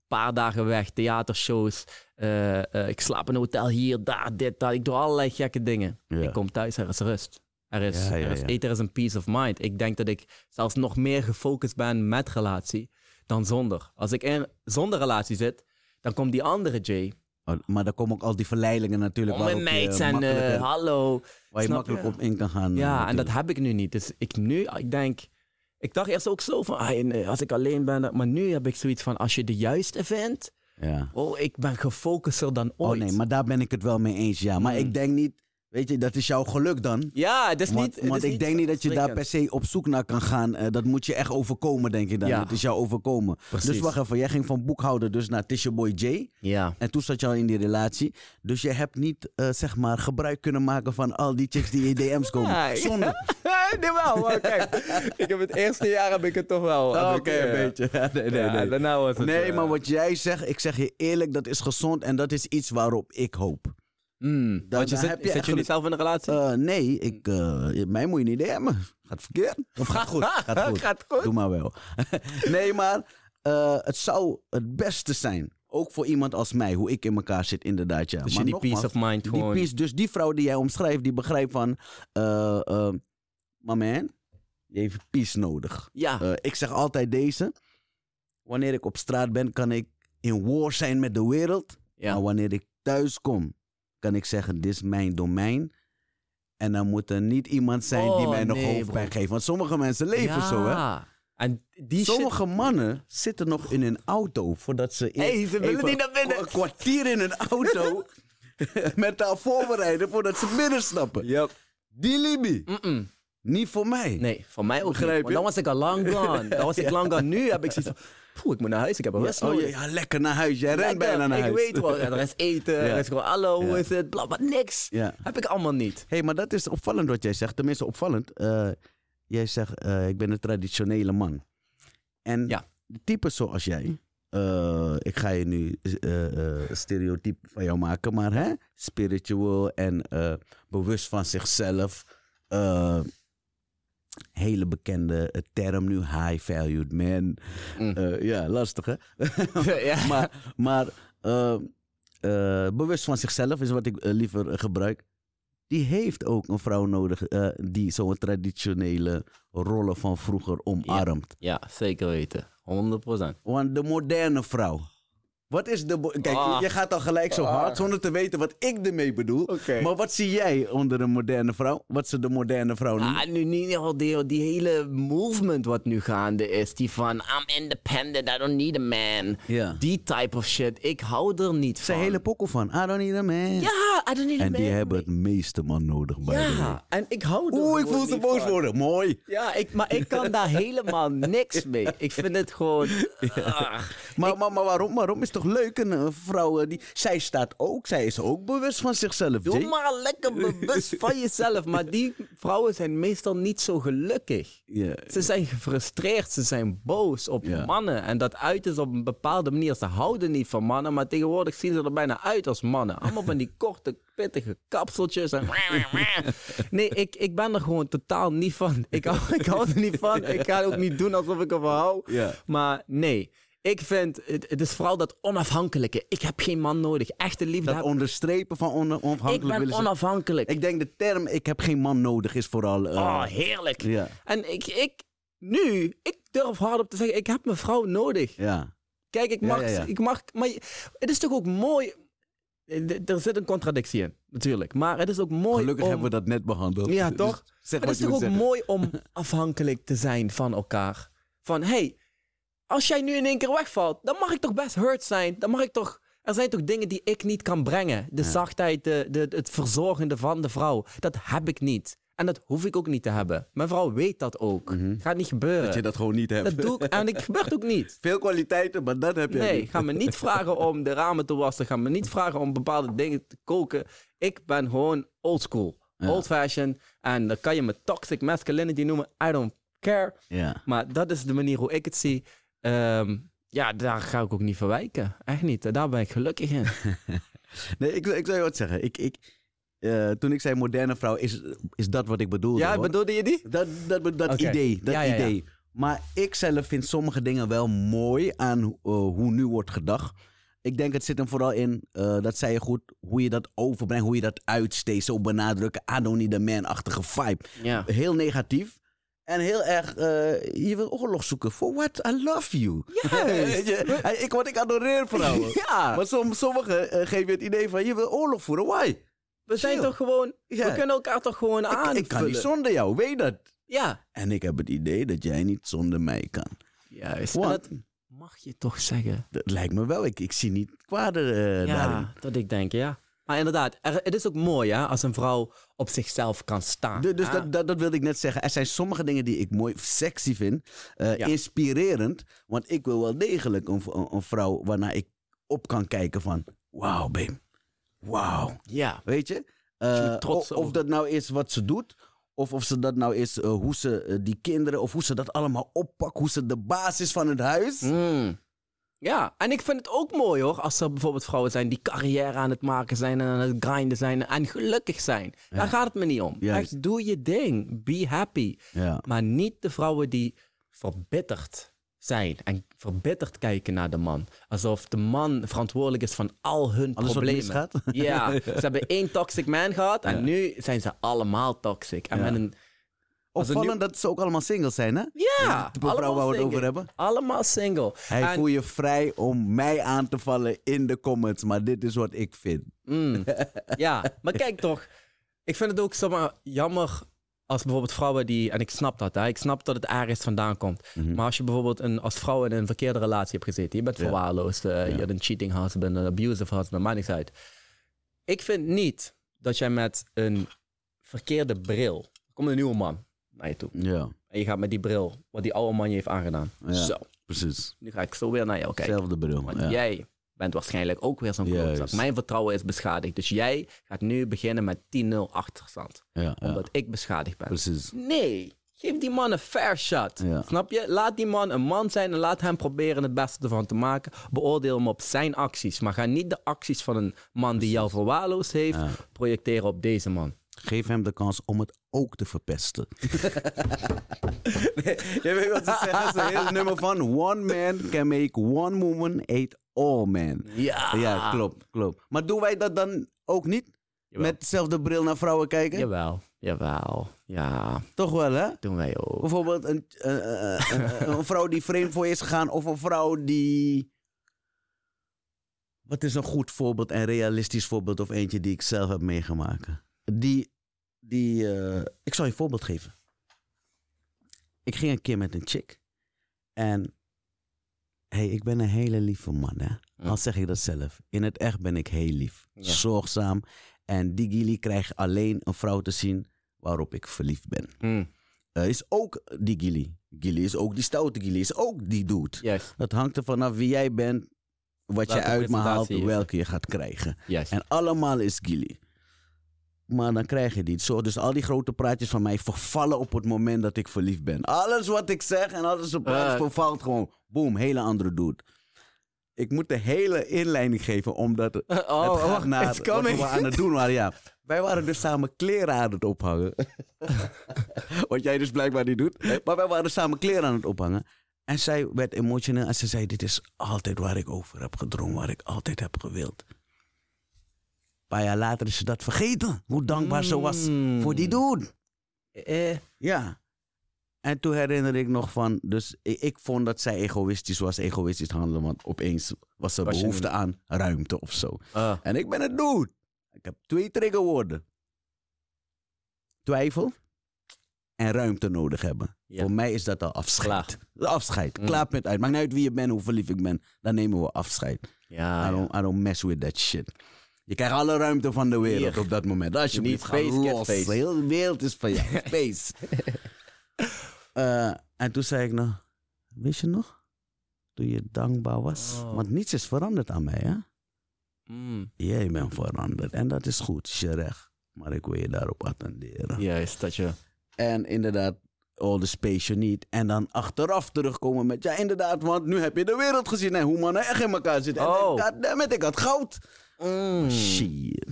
paar dagen weg, theatershows. eh, eh, ik slaap in een hotel hier, daar, dit, dat. Ik doe allerlei gekke dingen. Ik kom thuis, er is rust. Er is, Ja, ja, er is eten, is een peace of mind. Ik denk dat ik zelfs nog meer gefocust ben met relatie dan zonder. Als ik in, zonder relatie zit, dan komt die andere Jay. Oh, maar dan komen ook al die verleidingen natuurlijk Om mijn mates en eh, hallo. waar je makkelijk je? op in kan gaan. eh, Ja, en dat heb ik nu niet. Dus ik nu, ik denk, ik dacht eerst ook zo van, ah, nee, als ik alleen ben, maar nu heb ik zoiets van, als je de juiste vindt, Ja. oh, ik ben gefocuster dan Oh ooit. nee, maar daar ben ik het wel mee eens, ja. Maar Mm. ik denk niet, weet je, dat is jouw geluk dan. Ja, het is niet. want is ik denk niet dat je daar per se op zoek naar kan gaan. Eh, dat moet je echt overkomen, denk ik dan. Ja. Het is jou overkomen. Precies. Dus wacht even, jij ging van boekhouder dus naar Tisha Boy J. Ja. En toen zat je al in die relatie. Dus je hebt niet, eh, zeg maar, gebruik kunnen maken van al die chicks die in DM's komen. Ja, Zonde. nee, wel, maar kijk. ik heb het eerste jaar heb ik het toch wel. Oh, Oké, een beetje. Ja, nee, nee. daarna was het... Nee, eh, maar wat jij zegt, ik zeg je eerlijk, dat is gezond en dat is iets waarop ik hoop. Mm, want je daar zit, heb je eigenlijk- niet zelf in een relatie? Eh, nee, ik, eh, mij moet je niet DM'en. Gaat verkeerd. Of gaat goed. Gaat goed. Gaat goed. Doe maar wel. nee, maar eh, het zou het beste zijn. Ook voor iemand als mij, hoe ik in elkaar zit, inderdaad. Ja. Dus je die nogmaals, peace of mind die gewoon... peace, dus die vrouw die jij omschrijft, die begrijpt van... maar man, je heeft peace nodig. Ja. Ik zeg altijd deze. Wanneer ik op straat ben, kan ik in war zijn met de wereld. ja. Maar wanneer ik thuis kom, kan ik zeggen, dit is mijn domein. En dan moet er niet iemand zijn die Oh, mij nog nee, hoofdpijn bro. geeft. Want sommige mensen leven zo, hè. En die shit... Sommige mannen zitten nog in een auto voordat ze... Hey, ze willen even niet naar binnen. Een kwartier in een auto mentaal voorbereiden voordat ze binnen stappen. Yep. Die Libi. Niet voor mij. Nee, voor mij ook Begrijp niet. je? Want dan was ik al lang gone. Dan was ik lang gone. Nu heb ik zoiets van... Poeh, ik moet naar huis. Ik heb een rust oh, nodig. ja, lekker naar huis. Jij rent bijna naar ik huis. weet wel. Er is eten. Er is gewoon, hallo, hoe is het? Bla, bla, niks. Heb ik allemaal niet. hey, maar dat is opvallend wat jij zegt. Tenminste, opvallend. Eh, jij zegt, eh, ik ben een traditionele man. En Ja. de types zoals jij... eh, ik ga je nu een stereotype van jou maken, maar hè? spiritual en bewust van zichzelf. Hele bekende eh, term nu, high-valued man. Mm. Eh, ja, lastig hè? ja. maar maar eh, bewust van zichzelf is wat ik liever gebruik. Die heeft ook een vrouw nodig die zo'n traditionele rollen van vroeger omarmt. ja, zeker weten. 100%. Want de moderne vrouw. Wat is de. Kijk, Ah. je gaat al gelijk zo hard zonder te weten wat ik ermee bedoel. Maar wat zie jij onder een moderne vrouw? Wat ze de moderne vrouw noemen? Ah, nu niet al die, die hele movement wat nu gaande is. Die van, I'm independent, I don't need a man. Ja. Die type of shit. Ik hou er niet Ze van. hele pokoe van. I don't need a man. Ja, I don't need a en man. die hebben het meeste man nodig bij Ja, en ik hou er Oeh, ik voel ze boos van. worden. Mooi. Ja, ik, maar ik kan daar helemaal niks mee. Ik vind het gewoon... ah. Maar, maar, maar waarom? Waarom is het toch leuk? Een eh, vrouw die. Zij staat ook. Zij is ook bewust van zichzelf. Doe Jay. maar lekker bewust van jezelf. Maar die vrouwen zijn meestal niet zo gelukkig. Ze zijn gefrustreerd, ze zijn boos op mannen. En dat uit is op een bepaalde manier. Ze houden niet van mannen, maar tegenwoordig zien ze er bijna uit als mannen. Allemaal van die korte, pittige kapseltjes. En nee, ik, ik ben er gewoon totaal niet van. Ik hou, ik hou er niet van. Ik ga het ook niet doen alsof ik ervan hou. Ja. Maar nee, ik vind, het, het is vooral dat onafhankelijke. Ik heb geen man nodig. Echte liefde Dat heb onderstrepen van on- ik. ben willen ze- onafhankelijk. Ik denk de term ik heb geen man nodig is vooral... eh, Oh, heerlijk. ja. En ik, ik, nu, ik durf hardop te zeggen, ik heb mijn vrouw nodig. Ja. Kijk, ik mag, ja, ja. ik mag, maar het is toch ook mooi. Er zit een contradictie in, natuurlijk. Maar het is ook mooi Gelukkig om... hebben we dat net behandeld. Ja, Dus toch? zeg het is toch ook zeggen. mooi om afhankelijk te zijn van elkaar. Van, hey, als jij nu in één keer wegvalt, dan mag ik toch best hurt zijn. Dan mag ik toch... Er zijn toch dingen die ik niet kan brengen. De zachtheid, de, de, het verzorgende van de vrouw. Dat heb ik niet. En dat hoef ik ook niet te hebben. Mijn vrouw weet dat ook. Gaat niet gebeuren. Dat je dat gewoon niet hebt. Dat doe ik en het gebeurt ook niet. Veel kwaliteiten, maar dat heb je Nee, niet. ga me niet vragen om de ramen te wassen. Ga me niet vragen om bepaalde dingen te koken. Ik ben gewoon old school. Old fashioned. En dan kan je me toxic masculinity noemen. I don't care. Ja. Maar dat is de manier hoe ik het zie. Ehm, ja, daar ga ik ook niet verwijken. Echt niet. Daar ben ik gelukkig in. Nee, ik, ik zou je wat zeggen. Ik, ik, eh, toen ik zei moderne vrouw, is, is dat wat ik bedoelde. ja, hoor. bedoelde je die? Dat, dat, dat idee. Dat Ja, ja, ja. idee. Maar ik zelf vind sommige dingen wel mooi aan eh, hoe nu wordt gedacht. Ik denk het zit hem vooral in, eh, dat zei je goed, hoe je dat overbrengt, hoe je dat uitsteekt. Zo benadrukken, I don't need a man-achtige vibe. Heel negatief. En heel erg, eh, je wil oorlog zoeken. For what? I love you. Je, ik, want ik adoreer vrouwen. Ja. Maar som, sommigen eh, geven het idee van, je wil oorlog voeren. Why? We zijn toch gewoon... Ja. We kunnen elkaar toch gewoon Ik, aanvullen. ik kan niet zonder jou, weet dat. Ja. En ik heb het idee dat jij niet zonder mij kan. Juist. En Want dat mag je toch zeggen. dat lijkt me wel. Ik, ik zie niet kwaad eh, daarin. Ja, dat ik denk, ja. Maar inderdaad, er- het is ook mooi hè, als een vrouw op zichzelf kan staan. Du- dus dat, dat, dat wilde ik net zeggen. Er zijn sommige dingen die ik mooi, sexy vind. eh, Ja. Inspirerend. Want ik wil wel degelijk een, een, een vrouw waarnaar ik op kan kijken van... Wauw, babe. Wauw. Ja, Weet je? Eh, of, dat nou is wat ze doet. Of of ze dat nou is eh, hoe ze die kinderen... Of hoe ze dat allemaal oppakt. Hoe ze de basis van het huis... Mm. Ja, en ik vind het ook mooi hoor, als er bijvoorbeeld vrouwen zijn die carrière aan het maken zijn en aan het grinden zijn en gelukkig zijn. Daar gaat het me niet om. Juist. Echt, doe je ding. Be happy. Ja. Maar niet de vrouwen die verbitterd zijn en verbitterd kijken naar de man. Alsof de man verantwoordelijk is van al hun Alles problemen. Ja, ze hebben één toxic man gehad en Ja. nu zijn ze allemaal toxic. En met een Opvallend dat ze ook allemaal singles zijn, hè? ja, De type vrouw waar we het over hebben. Allemaal single. Hij En- voel je vrij om mij aan te vallen in de comments, maar dit is wat ik vind. Mm. ja, maar kijk toch. Ik vind het ook zomaar jammer als bijvoorbeeld vrouwen die... En ik snap dat, hè. Ik snap dat het ergens vandaan komt. Maar als je bijvoorbeeld een, als vrouw in een verkeerde relatie hebt gezeten... Je bent Mhm. Ja. verwaarloosd, eh, je hebt een cheating husband, een abusive husband, maakt niks uit. Ik vind niet dat jij met een verkeerde bril... Komt een nieuwe man naar je toe. Ja, En je gaat met die bril, wat die oude man je heeft aangedaan. Ja. Zo, precies. nu ga ik zo weer naar jou kijken. Zelfde bril. Want Ja. jij bent waarschijnlijk ook weer zo'n klootzak. Mijn vertrouwen is beschadigd. Dus jij gaat nu beginnen met 10-0 achterstand. Ja, ja, Omdat ik beschadigd ben. precies. Nee, geef die man een fair shot. Ja. Snap je? Laat die man een man zijn en laat hem proberen het beste ervan te maken. Beoordeel hem op zijn acties. Maar ga niet de acties van een man die jou verwaarloosd heeft Ja. projecteren op deze man. Geef hem de kans om het ook te verpesten. nee, je weet wat ze zeggen? Het is een heel nummer van One man can make one woman hate all men. Ja. Ja, klopt, klopt. Maar doen wij dat dan ook niet? Jawel. Met dezelfde bril naar vrouwen kijken? Jawel, jawel. Ja, Toch wel, hè? doen wij ook. Bijvoorbeeld een, eh, eh, eh, een, een vrouw die vreemd voor je is gegaan of een vrouw die... Wat is een goed voorbeeld en realistisch voorbeeld of eentje die ik zelf heb meegemaakt? Die, die eh, ik zal je een voorbeeld geven. Ik ging een keer met een chick en hey, ik ben een hele lieve man, hè? Ja. Al zeg ik dat zelf. In het echt ben ik heel lief, Ja. zorgzaam en die gili krijgt alleen een vrouw te zien waarop ik verliefd ben. Mm, Eh, is ook die Gilly. Gilly is ook die stoute Gilly, is ook die dude. juist, Dat hangt er vanaf wie jij bent, wat je uit me haalt, welke je gaat krijgen. En allemaal is Gilly. Maar dan krijg je die zo. Dus al die grote praatjes van mij vervallen op het moment dat ik verliefd ben. Alles wat ik zeg en alles op Eh. vervalt gewoon. Boom, hele andere dude. Ik moet de hele inleiding geven, omdat het Oh, gaat naar wat we aan het doen waren. Ja. Wij waren dus samen kleren aan het ophangen. Wat jij dus blijkbaar niet doet. Maar wij waren samen kleren aan het ophangen. En zij werd emotioneel en ze zei: Dit is altijd waar ik over heb gedroomd, waar ik altijd heb gewild. Paar jaar later is ze dat vergeten. Hoe dankbaar ze was Mm. voor die dude. Eh, Ja. En toen herinner ik nog van, dus ik, ik vond dat zij egoïstisch was, egoïstisch handelen, want opeens was er je behoefte aan ruimte of zo. ah, En ik ben het dude. Ik heb twee triggerwoorden. Twijfel en ruimte nodig hebben. Ja. Voor mij is dat al afscheid. Klaar. Afscheid. Mm. Klaar met uit. Maakt niet uit wie je bent, hoe verliefd ik ben. Dan nemen we afscheid. ja, I, ja. don't, I don't mess with that shit. Je krijgt alle ruimte van de wereld Hier. op dat moment. Alsjeblieft, ga Niet space, los. space. De hele wereld is van jou. Space. Eh, en toen zei ik nog, weet je nog? Toen je dankbaar was. Oh. Want niets is veranderd aan mij, hè? Mm, Jij bent veranderd. En dat is goed, is je recht. Maar ik wil je daarop attenderen. juist, dat je... En inderdaad, all the space you need. En dan achteraf terugkomen met, ja inderdaad, want nu heb je de wereld gezien. En hoe mannen echt in elkaar zitten. Oh. En goddammit, ik had goud. Mm. Shit.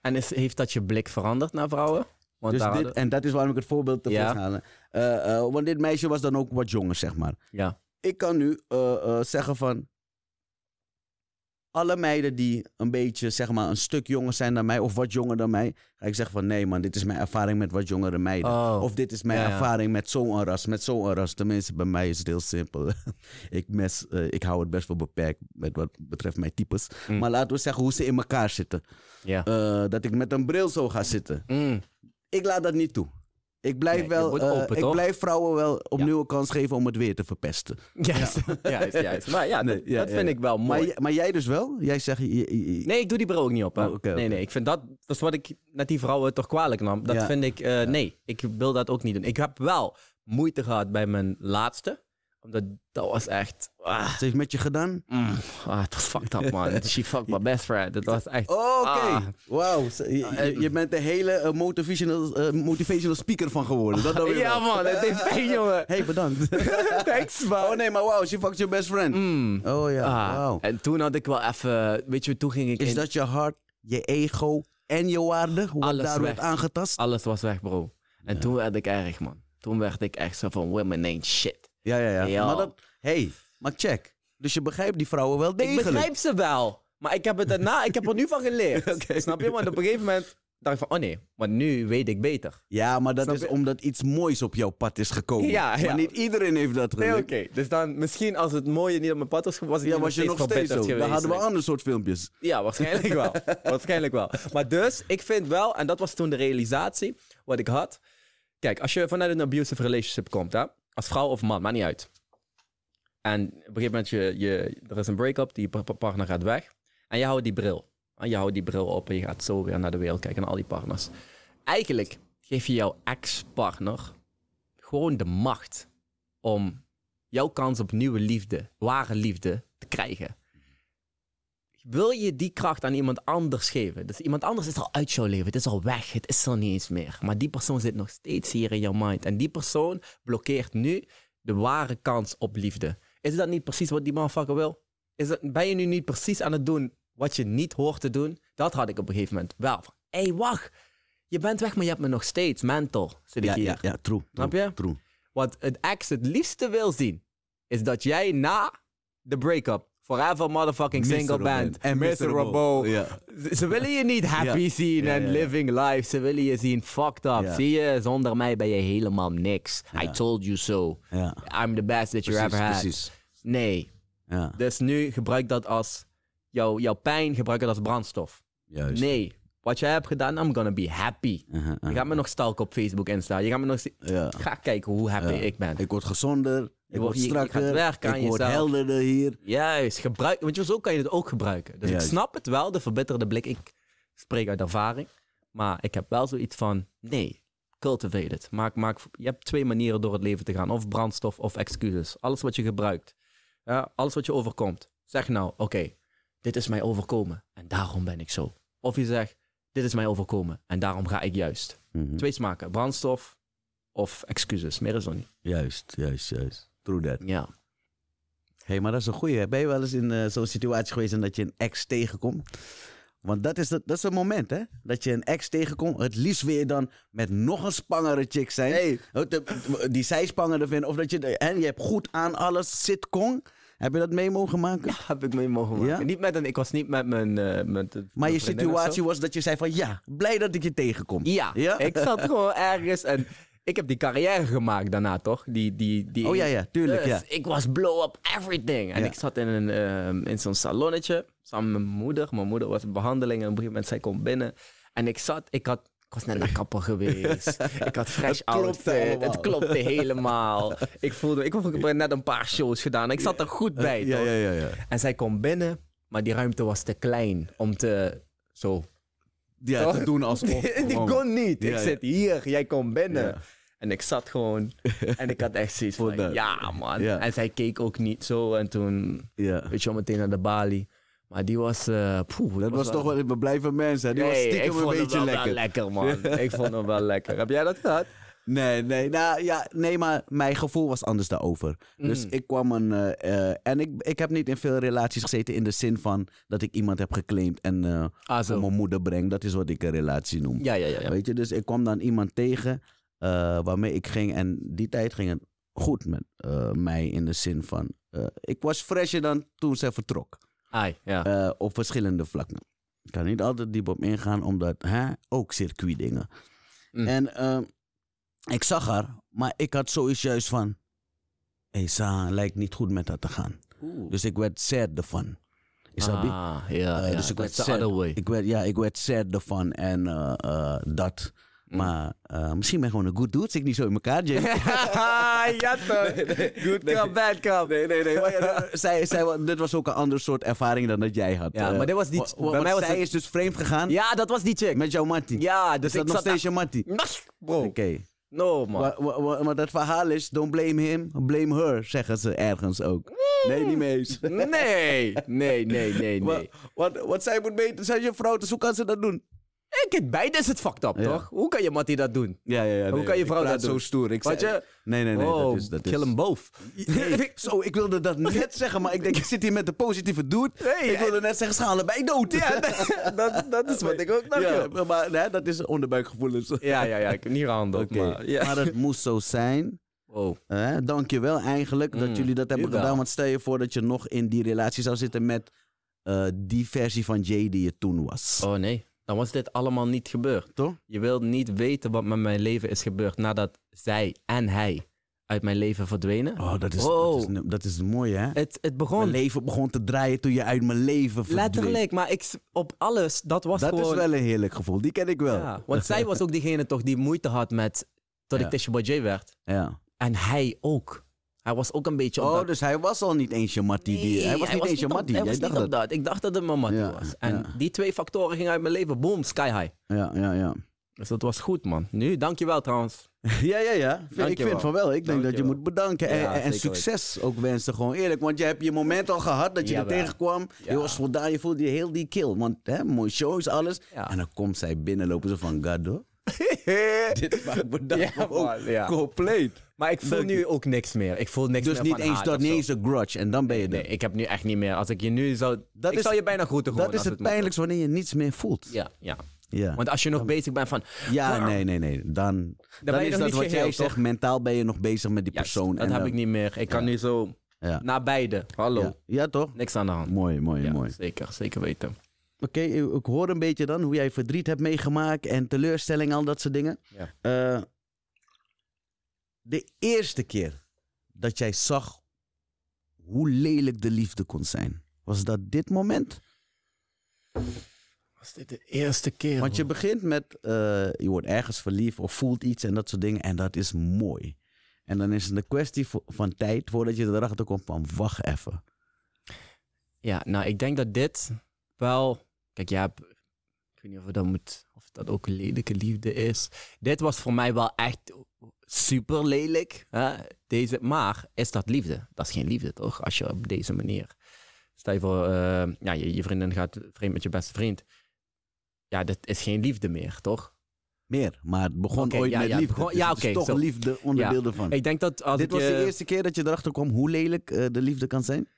En is, heeft dat je blik veranderd naar vrouwen? Want Dus daar dit, hadden- en dat is waarom ik het voorbeeld te Ja. halen. Eh, eh, want dit meisje was dan ook wat jonger, zeg maar. Ja. Ik kan nu eh, zeggen van... Alle meiden die een beetje, zeg maar, een stuk jonger zijn dan mij... of wat jonger dan mij... ga ik zeggen van... nee man, dit is mijn ervaring met wat jongere meiden. Oh. Of dit is mijn Ja, ja. ervaring met zo'n ras, met zo'n ras. Tenminste, bij mij is het heel simpel. ik, mes, eh, ik hou het best wel beperkt met wat betreft mijn types. Mm. Maar laten we zeggen hoe ze in elkaar zitten. Eh, dat ik met een bril zo ga zitten. Mm. Ik laat dat niet toe. Ik blijf, Nee, wel, eh, open, ik blijf vrouwen wel opnieuw een kans geven om het weer te verpesten. Juist, juist, juist. Maar ja, Nee, dat, ja, dat ja, vind ja. ik wel mooi. maar jij dus wel? Jij zegt... je- je- je- Nee, ik doe die bril ook niet op. Hè. Oh, Nee, nee, ik vind dat, dat is wat ik net die vrouwen toch kwalijk nam. Dat Ja. vind ik, eh, nee, ik wil dat ook niet doen. Ik heb wel moeite gehad bij mijn laatste. Omdat dat was echt, ah, Ze heeft met je gedaan? mm, ah, het was fucked up man. She fucked my best friend. Dat was echt, Oh, oké. Ah. Wauw. Ze- Je, bent de hele eh, motivational, eh, motivational speaker van geworden. Dat weer ja man, het deed pijn jongen. Hey, bedankt. Thanks man. oh nee, maar wauw. She fucked your best friend. Mm. Oh ja, Ah, wauw. En toen had ik wel even, weet je, toen ging ik Is in- dat je hart, je ego en je waarde? Hoe Alles daar weg. werd aangetast? Alles was weg bro. En toen werd ik erg man. Toen werd ik echt zo van, women ain't shit. Ja, ja, ja. Maar dat... Hey, maar check. Dus je begrijpt die vrouwen wel Ik degelijk. begrijp ze wel. Maar ik heb het daarna, ik heb er nu van geleerd. Snap je? Want op een gegeven moment dacht ik van, oh nee, maar nu weet ik beter. Ja, maar dat Snap is je? omdat iets moois op jouw pad is gekomen. Ja, ja. Maar niet iedereen heeft dat Nee, geluk. oké. Dus dan, misschien als het mooie niet op mijn pad was, was ik Ja, was je nog steeds zo. Dan geweest. hadden we een ander soort filmpjes. Ja, waarschijnlijk wel. waarschijnlijk wel. Maar dus, ik vind wel, en dat was toen de realisatie wat ik had. Kijk, als je vanuit een abusive relationship komt, hè, als vrouw of man, maakt niet uit. En op een gegeven moment, je, je, er is een break-up, die pa- pa- partner gaat weg. En je houdt die bril. En je houdt die bril op en je gaat zo weer naar de wereld kijken, naar al die partners. Eigenlijk geef je jouw ex-partner gewoon de macht om jouw kans op nieuwe liefde, ware liefde, te krijgen wil je die kracht aan iemand anders geven? Dus iemand anders is al uit jouw leven. Het is al weg. Het is er niet eens meer. Maar die persoon zit nog steeds hier in jouw mind. En die persoon blokkeert nu de ware kans op liefde. Is dat niet precies wat die motherfucker wil? Is dat, ben je nu niet precies aan het doen wat je niet hoort te doen? Dat had ik op een gegeven moment wel. Hé, hey, wacht. Je bent weg, maar je hebt me nog steeds. Mental, zit ik Ja, hier. ja, ja, true. Snap je? True. Wat het ex het liefste wil zien, is dat jij na de break-up forever motherfucking single bent. en miserable. Ze- Ze willen je niet happy zien en living life. Ze willen je zien fucked up. Zie je, zonder mij ben je helemaal niks. I told you so. I'm the best that you ever had. precies. Nee. Dus nu gebruik dat als... Jouw, jouw pijn gebruik het als brandstof. juist. Nee. Wat jij hebt gedaan, I'm gonna be happy. Uh-huh, Je gaat me nog stalken op Facebook, Insta. Je gaat me nog... Ga kijken hoe happy ik ben. Ik word gezonder, ik wordt- word je- je gaat werken aan ik word jezelf. helderder hier. Juist, gebruik, want je- zo kan je het ook gebruiken. Dus Juist. ik snap het wel, de verbitterde blik. Ik spreek uit ervaring. Maar ik heb wel zoiets van, nee, cultivate it. Maak, maak, je hebt twee manieren door het leven te gaan. Of brandstof of excuses. Alles wat je gebruikt. Ja, alles wat je overkomt. Zeg nou, oké, dit is mij overkomen. En daarom ben ik zo. Of je zegt, dit is mij overkomen. En daarom ga ik juist. Mhm. Twee smaken, brandstof of excuses. Meer is er niet. Juist, juist, juist. True that. Ja. Hé, maar dat is een goeie. Ben je wel eens in eh, zo'n situatie geweest en dat je een ex tegenkomt? Want dat is, dat, dat is een moment, hè? Dat je een ex tegenkomt. Het liefst wil je dan met nog een spangere chick zijn. Hey. Oh, Die zij spangender vinden. Of dat je... En je hebt goed aan alles. Sitcom. Heb je dat mee mogen maken? Heb ik mee mogen maken. Ja? Niet met een, ik was niet met mijn... eh, met de- Maar je situatie was dat je zei van... Ja, blij dat ik je tegenkom. Ja, Ja? ik zat gewoon ergens en ik heb die carrière gemaakt daarna, toch? Die, die, die, Oh ja, ja, tuurlijk, Dus ja. Ik was blow up everything. En Ja. ik zat in, een, ehm, in zo'n salonnetje samen met mijn moeder. Mijn moeder was in behandeling en op een gegeven moment zij komt binnen. En ik zat, ik had... Ik was net naar kapper geweest. ik had fresh outfit. Het klopte helemaal. ik voelde, ik heb net een paar shows gedaan. Ik zat er goed bij, toch? ja, ja, ja. En zij komt binnen, maar die ruimte was te klein om te... Zo, Ja, Toch? te doen alsof... die gewoon- kon niet. Ik zit hier, jij komt binnen. En ik zat gewoon. En ik had echt zoiets van, ja man. En zij keek ook niet zo. En toen, Ja. weet je wel, meteen naar de balie. Maar die was, poeh, Dat was toch wel... We blijven mensen. Die was Nee, ik stiekem vond een beetje wel, lekker. lekker, man. ik vond hem wel lekker. Heb jij dat gehad? Nee, nee, nou, ja, nee, maar mijn gevoel was anders daarover. Dus Mm. ik kwam een. eh, eh, en ik, ik heb niet in veel relaties gezeten in de zin van dat ik iemand heb geclaimd en Ah, voor zo. mijn moeder breng. Dat is wat ik een relatie noem. Ja, ja, ja. ja. Weet je, dus ik kwam dan iemand tegen waarmee ik ging. En die tijd ging het goed met eh, mij in de zin van. eh, ik was fresher dan toen ze vertrok. Ai, ja. eh, op verschillende vlakken. Ik kan niet altijd diep op ingaan, omdat hè, ook circuitdingen. Mm. En eh, ik zag haar, maar ik had zoiets juist van... Hé, hey, Sa, lijkt niet goed met haar te gaan. Oeh. Dus ik werd sad ervan. Is dat? Ah, ja, Eh, ja. dus ik werd sad. Ik werd, ja, ik werd sad ervan en eh, eh, dat. Mm. Maar eh, misschien ben ik gewoon een good dude. Zit ik niet zo in elkaar, James. ja toch. Good cup, bad cup. Nee, nee, nee. Maar ja, zij, zij, wa- dit was ook een ander soort ervaring dan dat jij had. Ja, Eh, maar dit was niet- bij mij was zij het- is dus vreemd gegaan Ja, dat was die chick. met jouw mattie. Ja, dus is dat nog steeds je mattie? Bro, Oké. no man. Maar, maar- maar- maar dat verhaal is, don't blame him, blame her, zeggen ze ergens ook. Nee, niet mee eens. Nee, nee, nee, nee, nee. Wat, wat, wat zij moet weten, zijn je vrouw, dus hoe kan ze dat doen? Kijk, beide is het fucked up, toch? Hoe kan je Mattie dat doen? Ja, ja, ja. Hoe kan je vrouw ik dat doen? zo stoer. Ik Wat zei- je- Nee, nee, nee. oh, dat is, dat is... kill them both. Nee, zo, ik wilde dat net zeggen, maar ik denk, ik zit hier met de positieve dude. Nee, ik wilde net zeggen, ze gaan allebei dood. Ja, dat, dat is wat ik ook dacht. Ja, maar nee, dat is onderbuikgevoelens. Ja, ja, ja, ik heb niet op, Oké, maar... Ja. maar het moest zo zijn. Wow. Dank je wel eigenlijk dat Mm, jullie dat hebben gedaan. Want stel je voor dat je nog in die relatie zou zitten met eh, die versie van Jay die je toen was. Oh nee, dan was dit allemaal niet gebeurd. Toch? Je wilt niet weten wat met mijn leven is gebeurd nadat zij en hij uit mijn leven verdwenen. Oh, dat is, Wow. dat is, dat is mooi hè? Het, het Mijn begon leven begon te draaien toen je uit mijn leven verdween. letterlijk, maar ik, op alles, dat was Dat gewoon... is wel een heerlijk gevoel. Die ken ik wel. Ja, want zij was ook diegene toch die moeite had met... Tot Ja. ik Tisha J werd. Ja. En hij ook. Hij was ook een beetje op Oh, dat... dus hij was al niet eens je mattie. die, hij was niet eens je mattie. Hij Jij was dacht niet op dat. Ik dacht dat het mijn mattie Ja, was. En ja. die twee factoren gingen uit mijn leven. Boom, sky high. Ja, ja, ja. Dus dat was goed, man. Nu, dankjewel trouwens. Ja, ja, ja. Vind- ik vind van wel. Ik denk dat je moet bedanken. En, Ja, en- succes ook wensen. Gewoon eerlijk. Want je hebt je moment al gehad dat je er tegenkwam. Je was voldaan. Je voelde je heel die kill. Want hè, mooi show is alles. En dan komt zij binnenlopen. Zo van, God, hoor. Dit maakt me dan Ja, gewoon man, ja. compleet. Maar ik voel Dank nu je. ook niks meer. Ik voel niks Dus meer niet van eens dat, niet eens een grudge. En dan ben je Nee, er. ik heb nu echt niet meer. Als ik je nu zou... Dat ik is- zou je bijna groeten gewoon. Dat is het pijnlijkste wanneer je niets meer voelt. Ja, ja. Ja, Want als je nog bezig bent van... ja nee, nee, nee. Dan, dan, ben je is dat wat jij zegt. Mentaal ben je nog bezig met die Juist, persoon. dat en heb ik niet meer. Ik kan nu zo Ja. naar beide. Hallo. Ja. ja, toch? Niks aan de hand. Mooi, mooi, Ja, mooi. Zeker, zeker weten. Oké, ik ik hoor een beetje dan hoe jij verdriet hebt meegemaakt en teleurstelling, al dat soort dingen. Ja. Eh, de eerste keer dat jij zag hoe lelijk de liefde kon zijn, was dat dit moment? Was dit de eerste keer? Want je begint met, eh, je wordt ergens verliefd of voelt iets en dat soort dingen en dat is mooi. En dan is het een kwestie van tijd voordat je erachter komt van wacht even. Ja, nou, ik denk dat dit wel... Kijk, ja, ik weet niet of dat, moet, of dat ook lelijke liefde is. Dit was voor mij wel echt super lelijk. Hè? Deze, maar is dat liefde? Dat is geen liefde, toch? Als je op deze manier... Stel je voor, eh, ja, je, je vriendin gaat vreemd met je beste vriend. Ja, dat is geen liefde meer, toch? Meer, maar het begon ooit ja, met ja, liefde. begon- Dus ja, oké, toch zo. liefde onderdeel ervan. Ik denk dat als Dit ik... was de eh, eerste keer dat je erachter kwam hoe lelijk eh, de liefde kan zijn?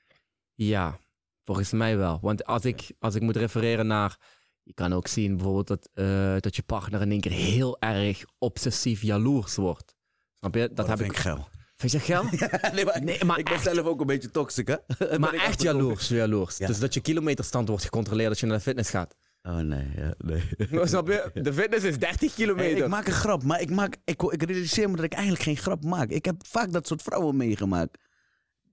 Ja, volgens mij wel. Want als ik, als ik moet refereren naar. Je kan ook zien bijvoorbeeld dat, eh, dat je partner in één keer heel erg obsessief jaloers wordt. Snap je? Dat heb ik. geil. Vind je dat geil? nee, maar, Nee, maar ik ben echt. zelf ook een beetje toxic, hè? Maar echt jaloers, jaloers. Ja. Dus dat je kilometerstand wordt gecontroleerd als je naar de fitness gaat. Oh nee, ja, nee. Snap je? De fitness is 30 Hey, kilometer. ik maak een grap, maar ik, maak, ik, ik realiseer me dat ik eigenlijk geen grap maak. Ik heb vaak dat soort vrouwen meegemaakt.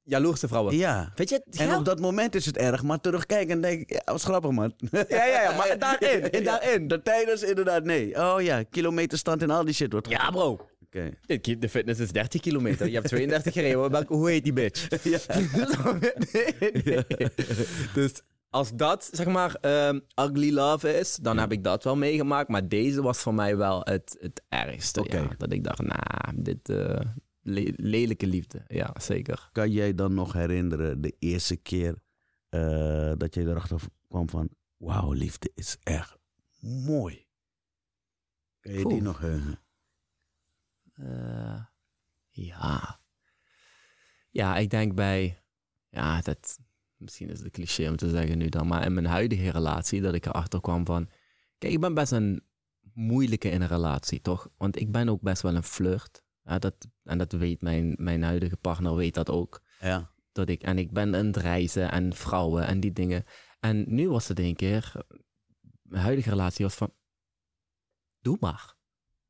Jaloerse vrouwen. Ja. Weet je? En op dat moment is het erg, maar terugkijken en denk ik, ja, was grappig man. Ja, ja, ja, maar daarin, en daarin. De tijdens inderdaad, nee. Oh ja, kilometerstand en al die shit wordt Ja, bro. Oké. Dit- De fitness is 30 kilometer. Je hebt 32 gereden. Welke- Hoe heet die bitch? Ja. nee, nee. Dus als dat, zeg maar, ehm, ugly love is, dan heb ik dat wel meegemaakt. Maar deze was voor mij wel het, het ergste. Oké. Ja, dat ik dacht, nou, dit eh, le- lelijke liefde. Ja, zeker. Kan jij dan nog herinneren de eerste keer eh, dat je erachter kwam van... Wauw, liefde is echt mooi. Kan je die nog heugen? Eh, ja. Ja, ik denk bij, ja, dat, misschien is het cliché om te zeggen nu dan, maar in mijn huidige relatie, dat ik erachter kwam van, kijk, ik ben best een moeilijke in een relatie, toch? Want ik ben ook best wel een flirt. Ja, dat, en dat weet mijn, mijn huidige partner, weet dat ook. Ja. Dat ik, en ik ben aan het reizen en vrouwen en die dingen. En nu was het een keer, mijn huidige relatie was van, doe maar.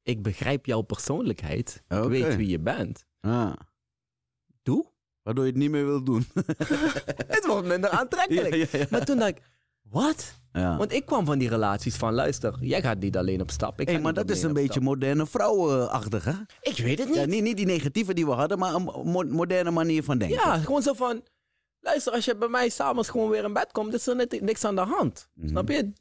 Ik begrijp jouw persoonlijkheid. Ik weet wie je bent. Ah, Doe. waardoor je het niet meer wilt doen. Het wordt minder aantrekkelijk. ja, ja, ja. Maar toen dacht ik, wat? ja. Want ik kwam van die relaties van, luister, jij gaat niet alleen op stap. Ik Hey, maar dat is een beetje moderne vrouwenachtig, hè? Ik weet het niet. Ja, niet, niet die negatieve die we hadden, maar een mo- moderne manier van denken. Ja, gewoon zo van, luister, als je bij mij s'avonds gewoon weer in bed komt, is er net, niks aan de hand. Mhm. Snap je?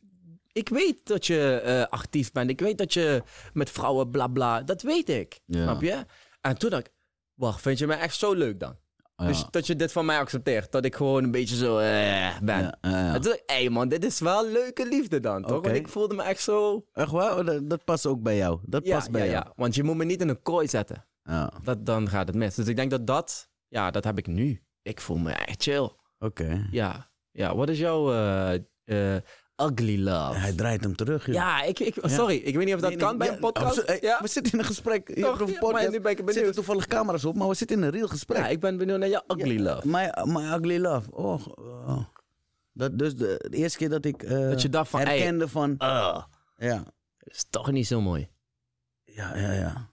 Ik weet dat je eh, actief bent. Ik weet dat je met vrouwen bla bla. Dat weet ik. Ja. Snap je? En toen dacht ik, wacht, vind je mij echt zo leuk dan? Ja. Dus dat je dit van mij accepteert. Dat ik gewoon een beetje zo eh, ben. Ja, ja, ja. En toen dacht ik, hé man, dit is wel leuke liefde dan, toch? Oké. Want ik voelde me echt zo... Echt waar? Oh, Dat, dat past ook bij jou. Dat Ja, past bij ja, jou. ja. Want je moet me niet in een kooi zetten. Ja. Dat, dan gaat het mis. Dus ik denk dat dat... Ja, dat heb ik nu. Ik voel me echt chill. Oké. Ja. Ja, wat is jouw eh, eh, ugly love? Hij draait hem terug. joh. Ja, ik, ik, sorry. Ik weet niet of dat Nee, kan nee, bij ja, een podcast. absolu- hey, ja. We zitten in een gesprek. Je Toch? hebt een Ja, podcast. maar nu ben ik Er benieuwd. zitten toevallig camera's op, maar we zitten in een real gesprek. ja, ik ben benieuwd naar jouw ugly love. My, my ugly love. Oh, oh. Dat, dus de, de eerste keer dat ik eh, Dat je dacht van, hey, herkende van... uh, Ja, is toch niet zo mooi. ja, ja, ja.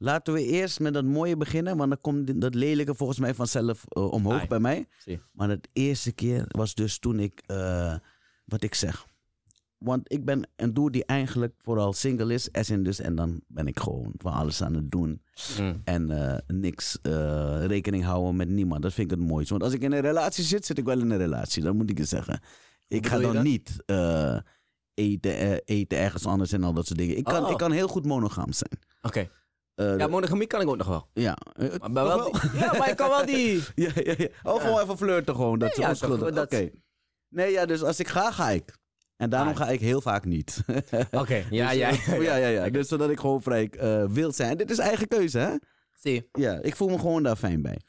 Laten we eerst met dat mooie beginnen, want dan komt dat lelijke volgens mij vanzelf eh, omhoog Ai. bij mij. Zie. Maar het eerste keer was dus toen ik, eh, wat ik zeg. Want ik ben een doer die eigenlijk vooral single is, as in dus, en dan ben ik gewoon van alles aan het doen. Mm. En eh, niks rekening houden met niemand. Dat vind ik het mooiste. Want als ik in een relatie zit, zit ik wel in een relatie. Dat moet ik je zeggen. Ik ga dan dat? niet eten, eten ergens anders en al dat soort dingen. Ik kan, Oh. ik kan heel goed monogaam zijn. Oké. Ja, monogamie kan ik ook nog wel. ja. Eh, Maar bij wel die- ja, maar ik kan wel die... ja, ja, ja. Oh, gewoon even flirten gewoon. Dat Nee, is ja, onschuldig. Oké. Nee, ja, dus als ik ga, ga ik. En daarom Ah. ga ik heel vaak niet. Oké, ja, Dus, ja, eh, ja. ja, ja, ja. Dus zodat ik gewoon vrij eh, wild zijn. Dit is eigen keuze, hè? Zie. Ja, ik voel me gewoon daar fijn bij.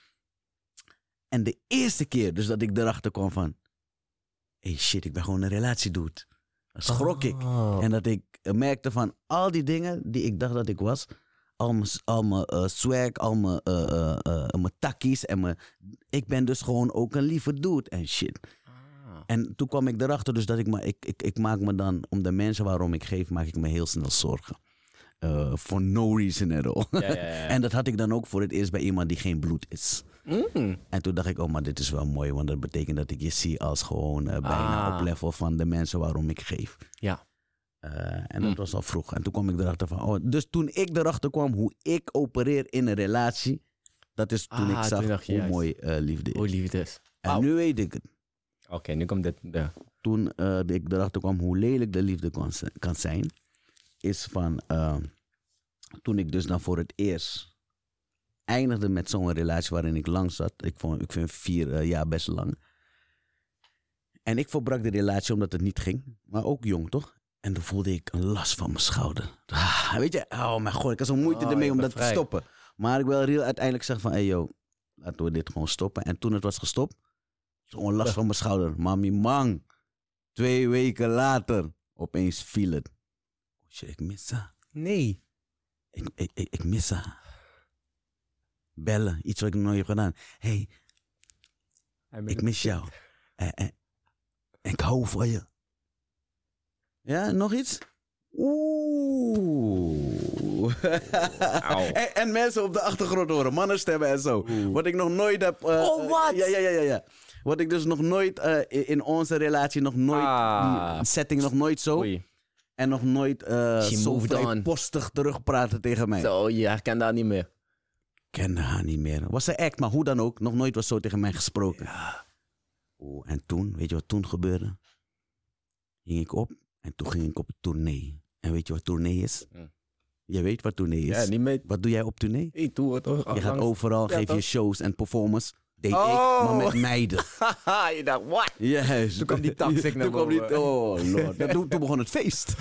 En de eerste keer dus dat ik erachter kwam van... hey shit, ik ben gewoon een relatie doet. Dan schrok ik. Oh. En dat ik eh, merkte van al die dingen die ik dacht dat ik was. Al mijn, al mijn eh, swag, al mijn, eh, mijn takkies. En mijn, ik ben dus gewoon ook een lieve dude en shit. Ah. En toen kwam ik erachter dus dat ik, me, ik, ik, ik maak me dan, om de mensen waarom ik geef, maak ik me heel snel zorgen. For no reason at all. Ja, ja, ja. en dat had ik dan ook voor het eerst bij iemand die geen bloed is. Mm. En toen dacht ik, oh maar dit is wel mooi, want dat betekent dat ik je zie als gewoon bijna Ah. op level van de mensen waarom ik geef. Ja. Eh, en dat Mm. was al vroeg. En toen kwam ik erachter van, oh, dus toen ik erachter kwam hoe ik opereer in een relatie, dat is toen Ah, ik zag toen dacht je hoe juist. mooi eh, liefde is. Hoe lief het is. En nu weet ik het. Oké, nu komt dit. Ja. Toen eh, ik erachter kwam hoe lelijk de liefde kan, zijn, is van toen ik dus dan voor het eerst eindigde met zo'n relatie waarin ik lang zat. Ik, vond, ik vind vier jaar best lang. En ik verbrak de relatie omdat het niet ging. Maar ook jong, toch? En toen voelde ik een last van mijn schouder. Ah, weet je, oh mijn god, ik had zo'n moeite Oh, ermee om dat te stoppen. Maar ik wil real uiteindelijk zeggen van, hey yo, laten we dit gewoon stoppen. En toen het was gestopt, zo'n last van mijn schouder. Mami, man. Twee weken later, opeens viel het. Oh shit, ik mis haar. Nee. Ik, ik, ik, ik mis haar. Bellen, iets wat ik nooit heb gedaan. hey, ik mis jou. En, en, en ik hou van je. Ja, nog iets? Oeh. En, en mensen op de achtergrond horen, mannenstemmen en zo. Oeh. Wat ik nog nooit heb. eh, Oh, wat? Ja, ja, ja, ja, ja. Wat ik dus nog nooit eh, in- onze relatie, nog nooit. Ah. Die setting nog nooit zo. Oei. En nog nooit eh She zo moved on. vrijpostig terugpraten tegen mij. Zo, je herkent dat niet meer. Ik kende haar niet meer. Was ze act, maar hoe dan ook. Nog nooit was zo tegen mij gesproken. Oeh, en toen, weet je wat toen gebeurde? Ging ik op en toen ging ik op tournee. En weet je wat tournee is? Hm. Je weet wat tournee is. Ja, niet mee. Wat doe jij op tournee? Ik doe het toch? Je gaat overal, Ja, geef je shows en performance. Deed ik, Oh. maar met meiden. Je dacht, wat? Juist. Toen kwam die toxic naar Toen kwam die- boven. Oh lord. Toen, toen begon het feest.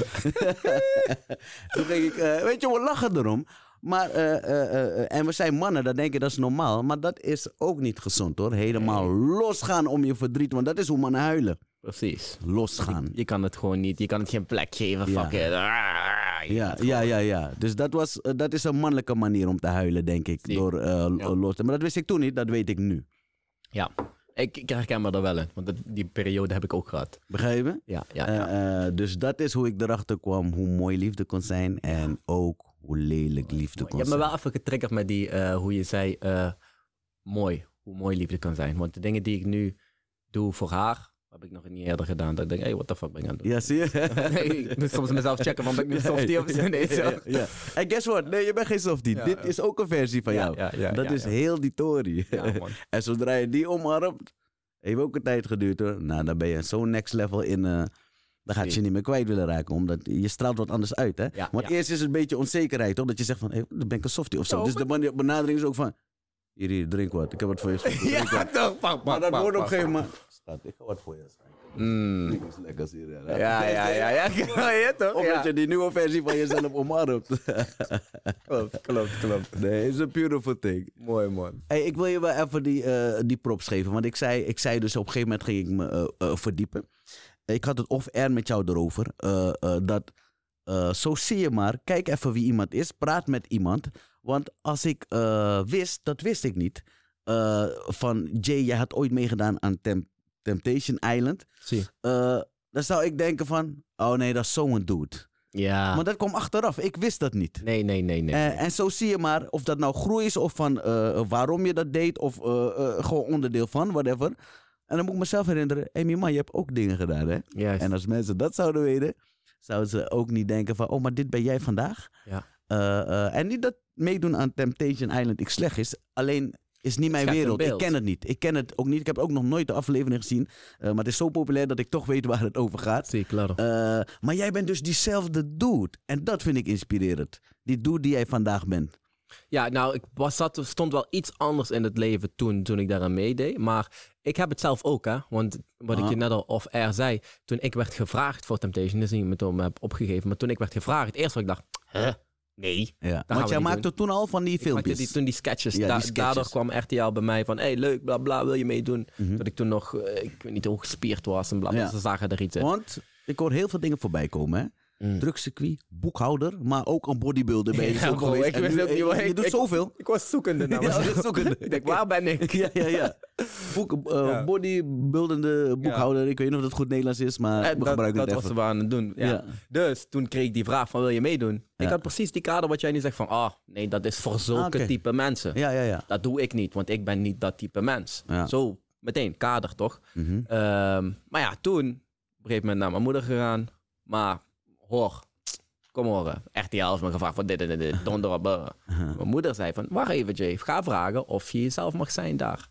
toen ging ik, eh, weet je, we lachen erom. Maar, eh, eh, en we zijn mannen, dan denk je dat is normaal. Maar dat is ook niet gezond hoor. Helemaal losgaan om je verdriet. Want dat is hoe mannen huilen. Precies. Losgaan. Je kan het gewoon niet. Je kan het geen plek geven. Ja. Fuck it. Ah, je Ja, ja, ja, ja. Dus dat, was, eh, dat is een mannelijke manier om te huilen, denk ik. Zie. Door eh, Ja. los te Maar dat wist ik toen niet, dat weet ik nu. Ja. Ik, ik herken me er wel in. Want dat- die periode heb ik ook gehad. Begrijp je? Ja, ja, Eh, ja. eh, dus dat is hoe ik erachter kwam hoe mooi liefde kon zijn. En ook hoe lelijk liefde Je kon hebt me zijn. wel even getriggerd met die, eh, hoe je zei, eh, mooi. Hoe mooi liefde kan zijn. Want de dingen die ik nu doe voor haar, heb ik nog niet eerder gedaan. Dat ik denk, hé, hey, what the fuck ben ik aan het doen? Ja, zie je? Nee, ik moet soms mezelf checken, van ben ik nu softie of zo? Nee, zo. Ja. En guess what? Nee, je bent geen softie. Dit is ook een versie van jou. dat is heel die tory. En zodra je die omarmt, heeft ook een tijd geduurd hoor. Nou, dan ben je zo'n next level in... eh, dan gaat je niet meer kwijt willen raken, omdat je straalt wat anders uit, hè? Want eerst is het een beetje onzekerheid, toch? Dat je zegt van, hé, dan ben ik een softie of zo. Zo, dus de benadering is ook van, hier, hier, drink wat. Ik heb wat voor je. Drink Ja, wat. toch? Pak, Maar pak, dat pak, wordt op een gegeven moment... Staat, ik ga wat voor je schenken. Mm. Hè. Ja, ja, ja, ja. ja toch? Of Ja. dat je die nieuwe versie van jezelf omarmt. Klopt, klopt, klopt. nee, is een beautiful thing. Mooi, man. Hey, ik wil je wel even die, eh, die props geven. Want ik zei, ik zei dus op een gegeven moment ging ik me eh, eh, verdiepen. Ik had het off-air met jou erover. dat zo zie je maar. Kijk even wie iemand is. Praat met iemand. Want als ik eh, wist, dat wist ik niet. eh, van Jay, jij had ooit meegedaan aan Tem- Temptation Island. Zie. Eh, dan zou ik denken van, oh nee, dat is zo'n dude. Ja. Maar dat kwam achteraf. Ik wist dat niet. Nee, nee, nee, nee. Eh, en zo zie je maar of dat nou groei is of van waarom je dat deed of gewoon onderdeel van, whatever. En dan moet ik mezelf herinneren, hé man, je hebt ook dingen gedaan hè. Juist. En als mensen dat zouden weten, zouden ze ook niet denken van, oh maar dit ben jij vandaag. Ja. Eh, eh, en niet dat meedoen aan Temptation Island ik slecht is, alleen is niet mijn wereld. Ik ken het niet. Ik ken het ook niet. Ik heb ook nog nooit de aflevering gezien. Eh, maar het is zo populair dat ik toch weet waar het over gaat. Zie, klaar. Eh, maar jij bent dus diezelfde dude. En dat vind ik inspirerend. Die dude die jij vandaag bent. Ja, nou, ik was, zat, stond wel iets anders in het leven toen, toen ik daaraan meedeed. Maar ik heb het zelf ook, hè. Want wat ik Ah. je net al off-air zei, toen ik werd gevraagd voor Temptation, is niet met hem heb opgegeven, maar toen ik werd gevraagd, eerst wat ik dacht, hè? Nee. Ja. Want jij maakte toen al van die Ik filmpjes. die, toen die sketches. Ja, die Da- sketches. Daardoor kwam RTL bij mij van, hey, leuk, bla bla, wil je meedoen? Mhm. Dat ik toen nog, eh, ik weet niet hoe gespierd was en bla bla. Ja. Ze zagen er iets in. Want ik hoor heel veel dingen voorbij komen. Hè? Mm. Drugscircuit, boekhouder, maar ook een bodybuilder ben je Ja, ook bro, geweest. ik nu- ook niet eh, waar Je ik- doet ik- zoveel. Ik was zoekende Ja, mezelf. zoekende. ik denk, waar ben ik? Ja, ja, ja. Boek, eh, Ja. Bodybuildende boekhouder. Ik weet niet of dat goed Nederlands is, maar En we dat gebruiken dat het was we aan het doen. Ja. Dus toen kreeg ik die vraag van wil je meedoen? Ik had precies die kader wat jij nu zegt van ah nee dat is voor zulke Ah, type mensen. Ja, ja, ja. Dat doe ik niet, want ik ben niet dat type mens. Zo meteen kader toch? Mhm. Ehm, maar ja toen op een gegeven moment naar mijn moeder gegaan. Maar hoor, kom horen. RTL heeft me gevraagd van dit en dit, dit. Donder op. eh. Mijn moeder zei van wacht even Jay, ga vragen of je jezelf mag zijn daar.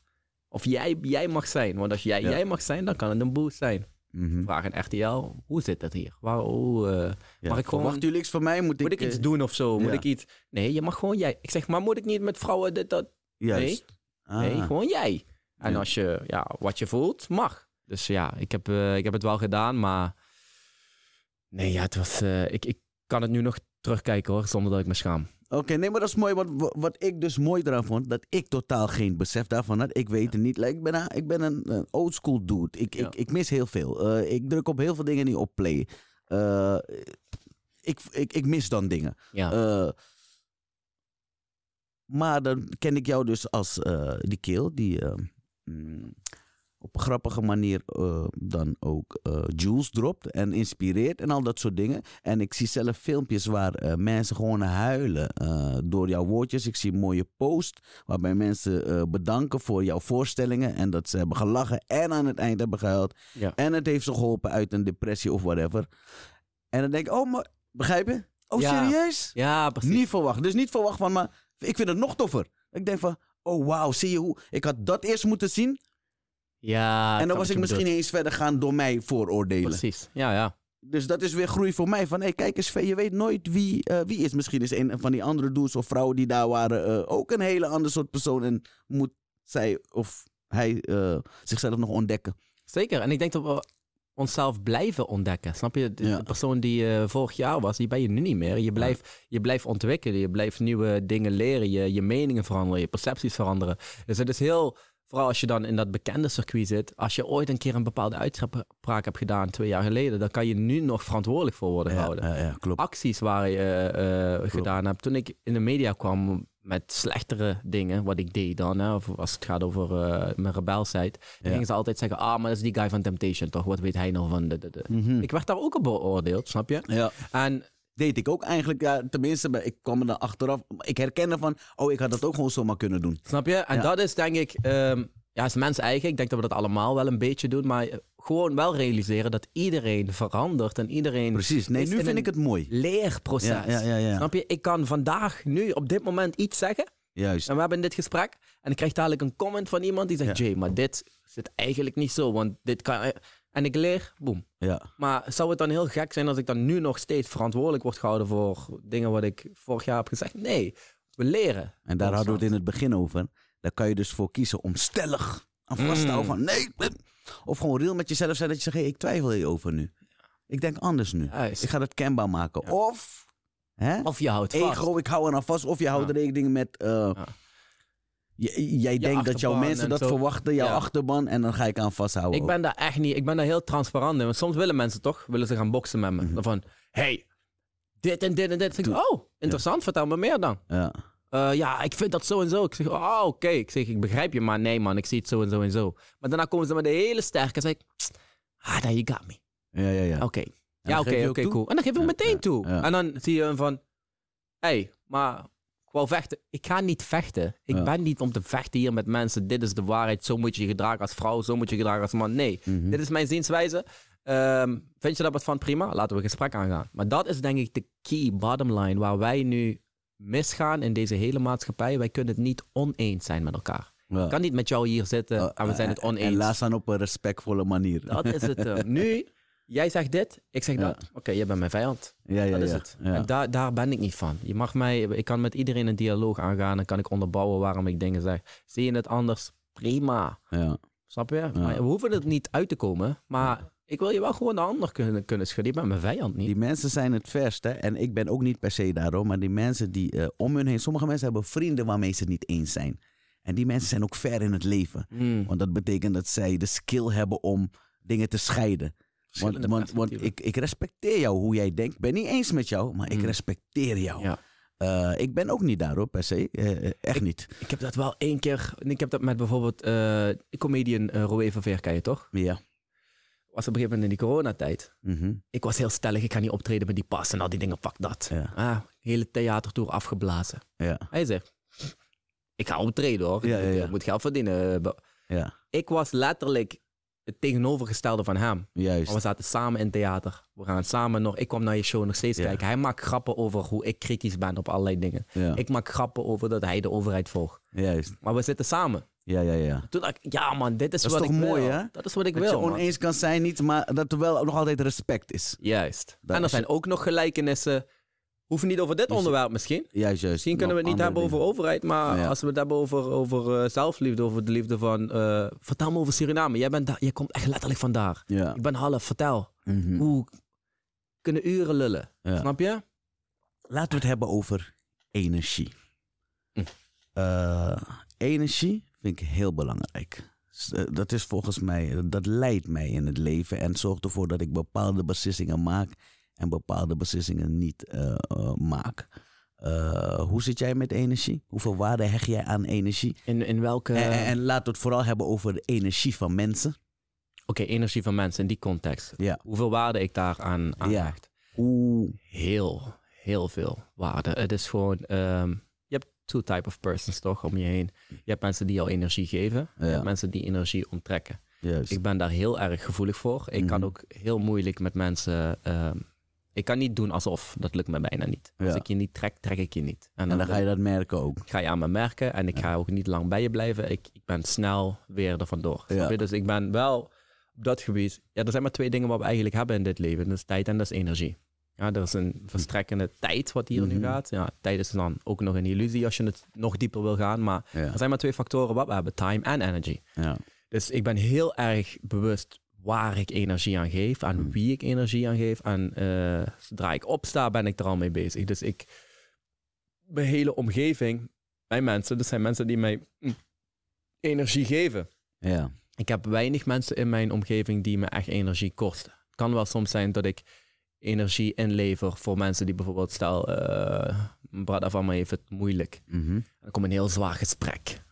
Of jij, jij mag zijn. Want als jij, Ja. jij mag zijn, dan kan het een boost zijn. Mhm. Vraag in RTL, hoe zit dat hier? Waar, hoe, eh, Ja. Mag ik gewoon- Verwacht u niks van mij? Moet, moet ik eh, iets doen of zo? Moet ik iets... Nee, je mag gewoon jij. Ik zeg, maar moet ik niet met vrouwen dit, dat? Juist. Nee, Ah. gewoon jij. En als je, ja, wat je voelt, mag. Dus ja, ik heb, eh, ik heb het wel gedaan, maar... Nee, ja, het was... eh, ik, ik kan het nu nog terugkijken hoor, zonder dat ik me schaam. Oké, nee, maar dat is mooi. Wat, wat- ik dus mooi eraan vond, dat ik totaal geen besef daarvan had. Ik weet het niet. Like, ik ben, een- ik ben een, een oldschool dude. Ik, Ja. ik, ik mis heel veel. Eh, ik druk op heel veel dingen niet op play. Eh, ik, ik, ik mis dan dingen. Ja, maar dan ken ik jou dus als die keel die eh, mm, op een grappige manier eh, dan ook eh Jules dropt en inspireert en al dat soort dingen. En ik zie zelf filmpjes waar eh, mensen gewoon huilen door jouw woordjes. Ik zie een mooie post waarbij mensen bedanken voor jouw voorstellingen en dat ze hebben gelachen en aan het eind hebben gehuild. ja. En het heeft ze geholpen uit een depressie of whatever. En dan denk ik, oh, maar begrijp je? Oh, Ja. serieus? ja precies. Niet verwacht. Dus niet verwacht van, maar ik vind het nog toffer. Ik denk van, oh wauw, zie je hoe... Ik had dat eerst moeten zien. Ja, en dan was ik misschien bedoelt. eens verder gaan door mij vooroordelen. Precies, ja, ja. Dus dat is weer groei voor mij. Van, hé, kijk eens, je weet nooit wie, eh, wie is. Misschien is een van die andere dudes of vrouwen die daar waren... eh, ook een hele ander soort persoon. En moet zij of hij eh, zichzelf nog ontdekken. Zeker. En ik denk dat we onszelf blijven ontdekken. Snap je? De, Ja. persoon die eh, vorig jaar was, die ben je nu niet meer. Je blijft, je blijft ontwikkelen. Je blijft nieuwe dingen leren. Je, je meningen veranderen. Je percepties veranderen. Dus het is heel... Vooral als je dan in dat bekende circuit zit. Als je ooit een keer een bepaalde uitspraak hebt gedaan twee jaar geleden, dan kan je nu nog verantwoordelijk voor worden gehouden. ja, ja, klopt. Acties waar je eh, eh, gedaan hebt. Toen ik in de media kwam met slechtere dingen, wat ik deed dan, hè, of als het gaat over eh, mijn rebelsheid, dan gingen ze altijd zeggen, ah, maar dat is die guy van Temptation, toch? Wat weet hij nou van de... de, de. Mhm. Ik werd daar ook op beoordeeld, snap je? Ja. En deed ik ook eigenlijk. Ja, tenminste, ik kwam er dan achteraf. Ik herkende van, oh, ik had dat ook gewoon zomaar kunnen doen. Snap je? En Ja. dat is denk ik, ehm, ja, is mens eigen. Ik denk dat we dat allemaal wel een beetje doen, maar eh, gewoon wel realiseren dat iedereen verandert en iedereen Precies. Nee, nu in vind een ik het mooi. leerproces. Ja, ja. Snap je? Ik kan vandaag, nu, op dit moment iets zeggen Juist. en we hebben dit gesprek en ik krijg dadelijk een comment van iemand die zegt, Ja. Jay, maar dit zit eigenlijk niet zo, want dit kan... En ik leer, boem. Ja. Maar zou het dan heel gek zijn als ik dan nu nog steeds verantwoordelijk word gehouden voor dingen wat ik vorig jaar heb gezegd? Nee, we leren. En daar hadden we het in het begin over. Daar kan je dus voor kiezen om stellig aan vast te houden Mm. van nee. Of gewoon real met jezelf zijn dat je zegt, hey, ik twijfel hierover nu. Ik denk anders nu. Juist. Ik ga dat kenbaar maken. Ja. Of, hè? Of je houdt vast. ego, ik hou er aan vast. Of je houdt Ja. rekening met... eh, Ja. J- jij denkt dat jouw mensen en dat zo. verwachten, jouw Ja. achterban. En dan ga ik aan vasthouden. Ik ben daar echt niet, ik ben daar heel transparant in. Want soms willen mensen toch, willen ze gaan boksen met me. Dan van, hey, dit en dit en dit. Ik zeg, oh, interessant, vertel me meer dan. Ja. Eh, ja, ik vind dat zo en zo. Ik zeg, oh, oké. Ik zeg, ik begrijp je, maar nee man, ik zie het zo en zo en zo. Maar daarna komen ze met de hele sterke. zeg ik, ah, there you got me. Ja, ja, ja. Oké. Ja, oké, oké, cool. En dan geef ik meteen toe. En dan zie je hem van, hey, maar wou vechten. Ik ga niet vechten. Ik Ja. ben niet om te vechten hier met mensen. Dit is de waarheid. Zo moet je je gedragen als vrouw. Zo moet je je gedragen als man. Nee. Mhm. Dit is mijn zienswijze. Ehm, vind je dat wat van? Prima, laten we een gesprek aangaan. Maar dat is denk ik de key bottom line waar wij nu misgaan in deze hele maatschappij. Wij kunnen het niet oneens zijn met elkaar. Ja. Ik kan niet met jou hier zitten Oh, en we zijn het En oneens. laat staan op een respectvolle manier. Dat is het. eh. nu, jij zegt dit, ik zeg dat. Oké, jij bent mijn vijand. ja, ja, Dat is het. En daar, daar ben ik niet van. Je mag mij, ik kan met iedereen een dialoog aangaan en kan ik onderbouwen waarom ik dingen zeg. Zie je het anders? Prima. Ja. Snap je? Maar we hoeven het niet uit te komen. Maar Ik wil je wel gewoon de ander kunnen, kunnen schudden. Je bent mijn vijand niet. Die mensen zijn het verste. En ik ben ook niet per se daarom. Maar die mensen die eh, om hun heen. Sommige mensen hebben vrienden waarmee ze het niet eens zijn. En die mensen zijn ook ver in het leven. Mm. Want dat betekent dat zij de skill hebben om dingen te scheiden. Want, ik, ik respecteer jou hoe jij denkt. Ik ben niet eens met jou, maar ik Mm. respecteer jou. Ja. Eh, ik ben ook niet daar hoor, per se. Eh, eh, echt niet. Ik heb dat wel één keer. Ik heb dat met bijvoorbeeld eh comedian uh, Roé van je toch? Ja. Was op een gegeven moment in die coronatijd. Mhm. Ik was heel stellig, ik ga niet optreden met die pas en al die dingen, pak dat. Ja. Ah, hele theatertour afgeblazen. Ja. Hij zegt, ik ga optreden hoor. Ja, ja, Ik ja. moet, moet geld verdienen. Ja. Ik was letterlijk het tegenovergestelde van hem. Juist. Maar we zaten samen in theater. We gaan samen nog. Ik kwam naar je show nog steeds Ja. kijken. Hij maakt grappen over hoe ik kritisch ben op allerlei dingen. Ja. Ik maak grappen over dat hij de overheid volgt. Juist. Maar we zitten samen. Ja, ja, ja. Toen dacht ik, ja man, dit is, Dat is wat toch ik mooi, wil. hè? Dat is wat ik Dat wil. je man. oneens kan zijn, niet, maar dat er wel nog altijd respect is. Juist. Dat en er is- zijn ook nog gelijkenissen. Hoeven niet over dit ziet- onderwerp misschien. Juist, juist. Misschien kunnen we het niet hebben over overheid, maar Ja. als we het hebben over, over eh, zelfliefde, over de liefde van... eh, vertel me over Suriname. Jij, bent jij komt echt letterlijk vandaar. Ja. Ik ben half, vertel. Mhm. Hoe kunnen uren lullen? Ja. Snap je? Laten we het hebben over energie. Hm. Eh, energie vind ik heel belangrijk. Dat is volgens mij, dat leidt mij in het leven en zorgt ervoor dat ik bepaalde beslissingen maak en bepaalde beslissingen niet eh, maak. Eh, hoe zit jij met energie? Hoeveel waarde hecht jij aan energie? In, in welke... En, en, en laten we het vooral hebben over de energie van mensen. Oké, energie van mensen in die context. Ja. Hoeveel waarde ik daar aan, aan Ja. hecht? Hoe, Heel, heel veel waarde. Het is gewoon... ehm, je hebt two type of persons toch om je heen. Je hebt mensen die jou energie geven. Je Ja. hebt mensen die energie onttrekken. juist. Ik ben daar heel erg gevoelig voor. Ik kan Mhm. ook heel moeilijk met mensen... ehm, ik kan niet doen alsof. Dat lukt me bijna niet. Als Ja. ik je niet trek, trek ik je niet. en dan ga je dat merken ook. ga je aan me merken en ik ga ook niet lang bij je blijven. Ik, ik ben snel weer er vandoor. Ja. Dus ik ben wel op dat gebied. Ja, er zijn maar twee dingen wat we eigenlijk hebben in dit leven: dat is tijd en dat is energie. Ja, er is een verstrekkende tijd wat hier nu Mhm. gaat. Ja, tijd is dan ook nog een illusie als je het nog dieper wil gaan. Maar er zijn maar twee factoren wat we hebben: time en energy. Ja. Dus ik ben heel erg bewust waar ik energie aan geef, aan Hmm. wie ik energie aan geef. En eh, zodra ik opsta, ben ik er al mee bezig. Dus ik, mijn hele omgeving, mijn mensen, dat zijn mensen die mij mm, energie geven. ja. Ik heb weinig mensen in mijn omgeving die me echt energie kosten. Het kan wel soms zijn dat ik energie inlever voor mensen die bijvoorbeeld, stel, eh mijn brada van me heeft het moeilijk. Mhm. Dan komt een heel zwaar gesprek.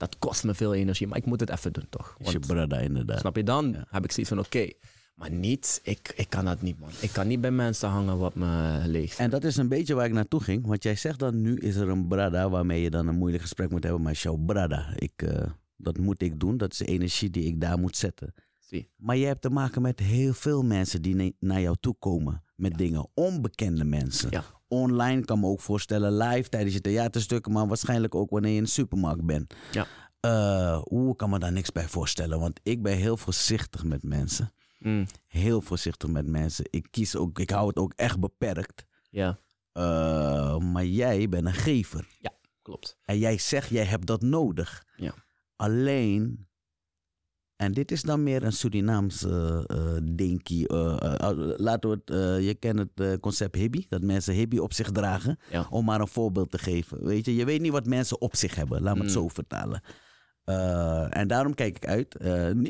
Dat kost me veel energie, maar ik moet het even doen toch? Is je Want- brada inderdaad. Snap je? Dan Ja. heb ik zoiets van, oké. Maar niet, ik, ik kan dat niet, man. Ik kan niet bij mensen hangen wat me leeg En dat is een beetje waar ik naartoe ging. Want jij zegt dan, nu is er een brada waarmee je dan een moeilijk gesprek moet hebben. Maar jouw brada. Ik, eh, dat moet ik doen. Dat is de energie die ik daar moet zetten. Zie. Maar je hebt te maken met heel veel mensen die naar jou toe komen. Met dingen. Onbekende mensen. Ja. Online kan me ook voorstellen. Live tijdens je theaterstukken. Maar waarschijnlijk ook wanneer je in de supermarkt bent. Ja. Oeh, ik kan me daar niks bij voorstellen. Want ik ben heel voorzichtig met mensen. Mm, Heel voorzichtig met mensen. Ik kies ook, ik hou het ook echt beperkt. ja, Eh, maar jij bent een gever. klopt. En jij zegt, jij hebt dat nodig. Ja. Alleen, en dit is dan meer een Surinaamse eh dinkie. eh, eh, laten we het, je kent het concept hippie. Dat mensen hippie op zich dragen. Ja. Om maar een voorbeeld te geven. Weet je, je weet niet wat mensen op zich hebben. Laat me het Mm. zo vertalen. En daarom kijk ik uit.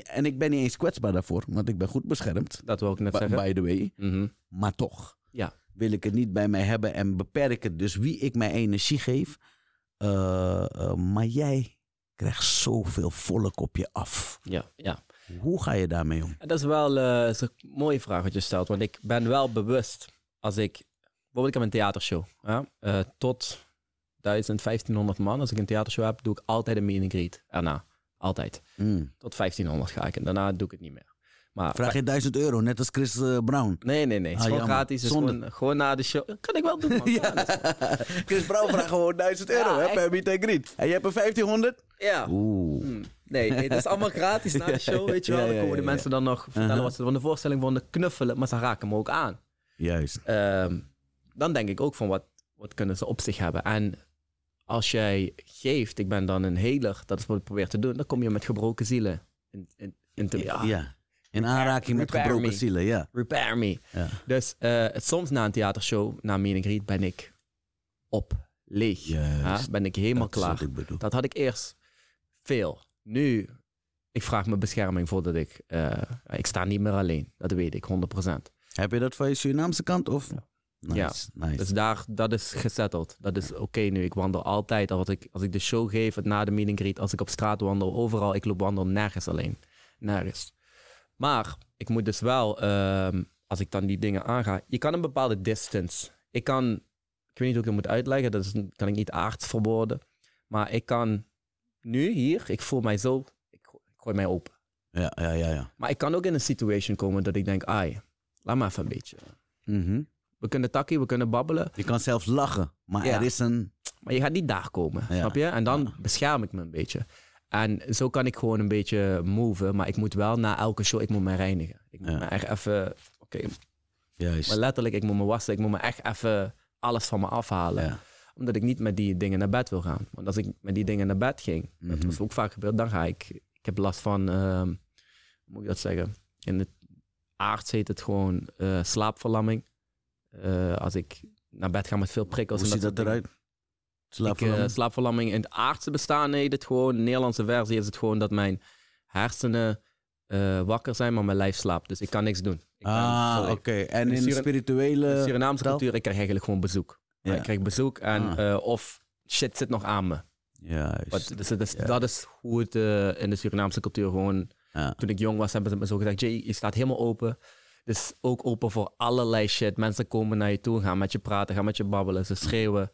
En ik ben niet eens kwetsbaar daarvoor. Want ik ben goed beschermd. Dat wil ik net zeggen. by the way. Mhm. Maar toch Ja. wil ik het niet bij mij hebben en beperk het dus wie ik mijn energie geef. Maar jij krijgt zoveel volk op je af. Ja, ja. Hoe ga je daarmee om? Dat is wel eh, is een mooie vraag wat je stelt. Want ik ben wel bewust als ik... Bijvoorbeeld ik heb een theatershow. Eh, tot 1000, 1500 man. Als ik een theatershow heb, doe ik altijd een meet and greet. Erna. Altijd. Mm. Tot 1500 ga ik. En daarna doe ik het niet meer. Maar Vraag je 1000 euro, net als Chris eh, Brown. Nee, nee, nee. Het is Ah, gewoon jammer. gratis. Zonde. gewoon, gewoon na de show. Kan ik wel doen, man. Ja. Chris Brown vraagt gewoon 1000 euro Ja, hè, per meet and greet. En je hebt een 1500? Ja. Oeh. Hm. Nee, nee, het is allemaal gratis na de show, weet je wel. Dan komen de mensen dan nog vertellen Uh-huh. wat ze van de voorstelling vonden, knuffelen, maar ze raken me ook aan. Juist. Ehm, dan denk ik ook van wat, wat kunnen ze op zich hebben. En als jij geeft, ik ben dan een heler, dat is wat ik probeer te doen, dan kom je met gebroken zielen. In, in, in te- ja, Ja. In aanraking met Repair gebroken me. zielen, ja. repair me. ja. Dus eh, soms na een theatershow, na een meet and greet, ben ik op, leeg. Juist. Ja, ben ik helemaal Dat is wat klaar. ik bedoel. Dat had ik eerst veel. Nu, ik vraag me bescherming voordat ik... eh, ik sta niet meer alleen. Dat weet ik, 100%. Heb je dat van je Surinaamse kant? Of? Ja. Nice, Ja. nice. Dus daar, dat is gesetteld. Dat is oké nu. Ik wandel altijd. Als ik, als ik de show geef, het na de meet and greet, als ik op straat wandel, overal, ik loop wandel nergens alleen. Nergens. Maar ik moet dus wel, ehm, als ik dan die dingen aanga, je kan een bepaalde distance. Ik kan, ik weet niet hoe ik dat moet uitleggen, dat is, kan ik niet aards verwoorden. Maar ik kan nu hier, ik voel mij zo, ik, ik gooi mij open. Ja, ja, ja. ja. Maar ik kan ook in een situation komen dat ik denk, ai, laat maar even een beetje. Mhm. We kunnen takkie, we kunnen babbelen. Je kan zelfs lachen, maar Ja. er is een... Maar je gaat niet daar komen, Ja. snap je? En dan Ja. bescherm ik me een beetje. En zo kan ik gewoon een beetje moven. Maar ik moet wel na elke show, ik moet me reinigen. Ik moet me echt even, oké, Juist. maar letterlijk, ik moet me wassen. Ik moet me echt even alles van me afhalen. Omdat ik niet met die dingen naar bed wil gaan. Want als ik met die dingen naar bed ging, dat Mhm. was ook vaak gebeurd, dan ga ik, ik heb last van, ehm, hoe moet ik dat zeggen? In het aards heet het gewoon eh, slaapverlamming. Eh, als ik naar bed ga met veel prikkels. Hoe ziet dat eruit? Slaapverlamming? eh, slaapverlamming in het aardse bestaan heet het gewoon. In de Nederlandse versie is het gewoon dat mijn hersenen wakker zijn, maar mijn lijf slaapt. Dus ik kan niks doen. Ik ah, oké. En In de spirituele... In de Surinaamse cultuur, ik krijg eigenlijk gewoon bezoek. Ja. Ik krijg bezoek en Ah. eh, of shit zit nog aan me. Juist. Wat, dus Ja. Dat is hoe het eh, in de Surinaamse cultuur gewoon... Ja. Toen ik jong was, hebben ze me zo gezegd, Jay, je staat helemaal open. Dus ook open voor allerlei shit. Mensen komen naar je toe, gaan met je praten, gaan met je babbelen, ze schreeuwen.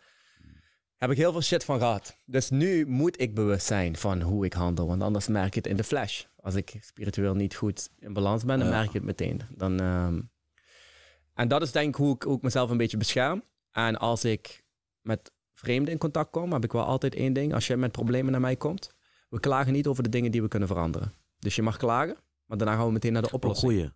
Heb ik heel veel shit van gehad. Dus nu moet ik bewust zijn van hoe ik handel. Want anders merk ik het in de flash. Als ik spiritueel niet goed in balans ben, dan Ja. merk ik het meteen. Dan, ehm, En dat is denk ik hoe, ik hoe ik mezelf een beetje bescherm. En als ik met vreemden in contact kom, heb ik wel altijd één ding. Als je met problemen naar mij komt, we klagen niet over de dingen die we kunnen veranderen. Dus je mag klagen, maar daarna gaan we meteen naar de oplossing. goeie.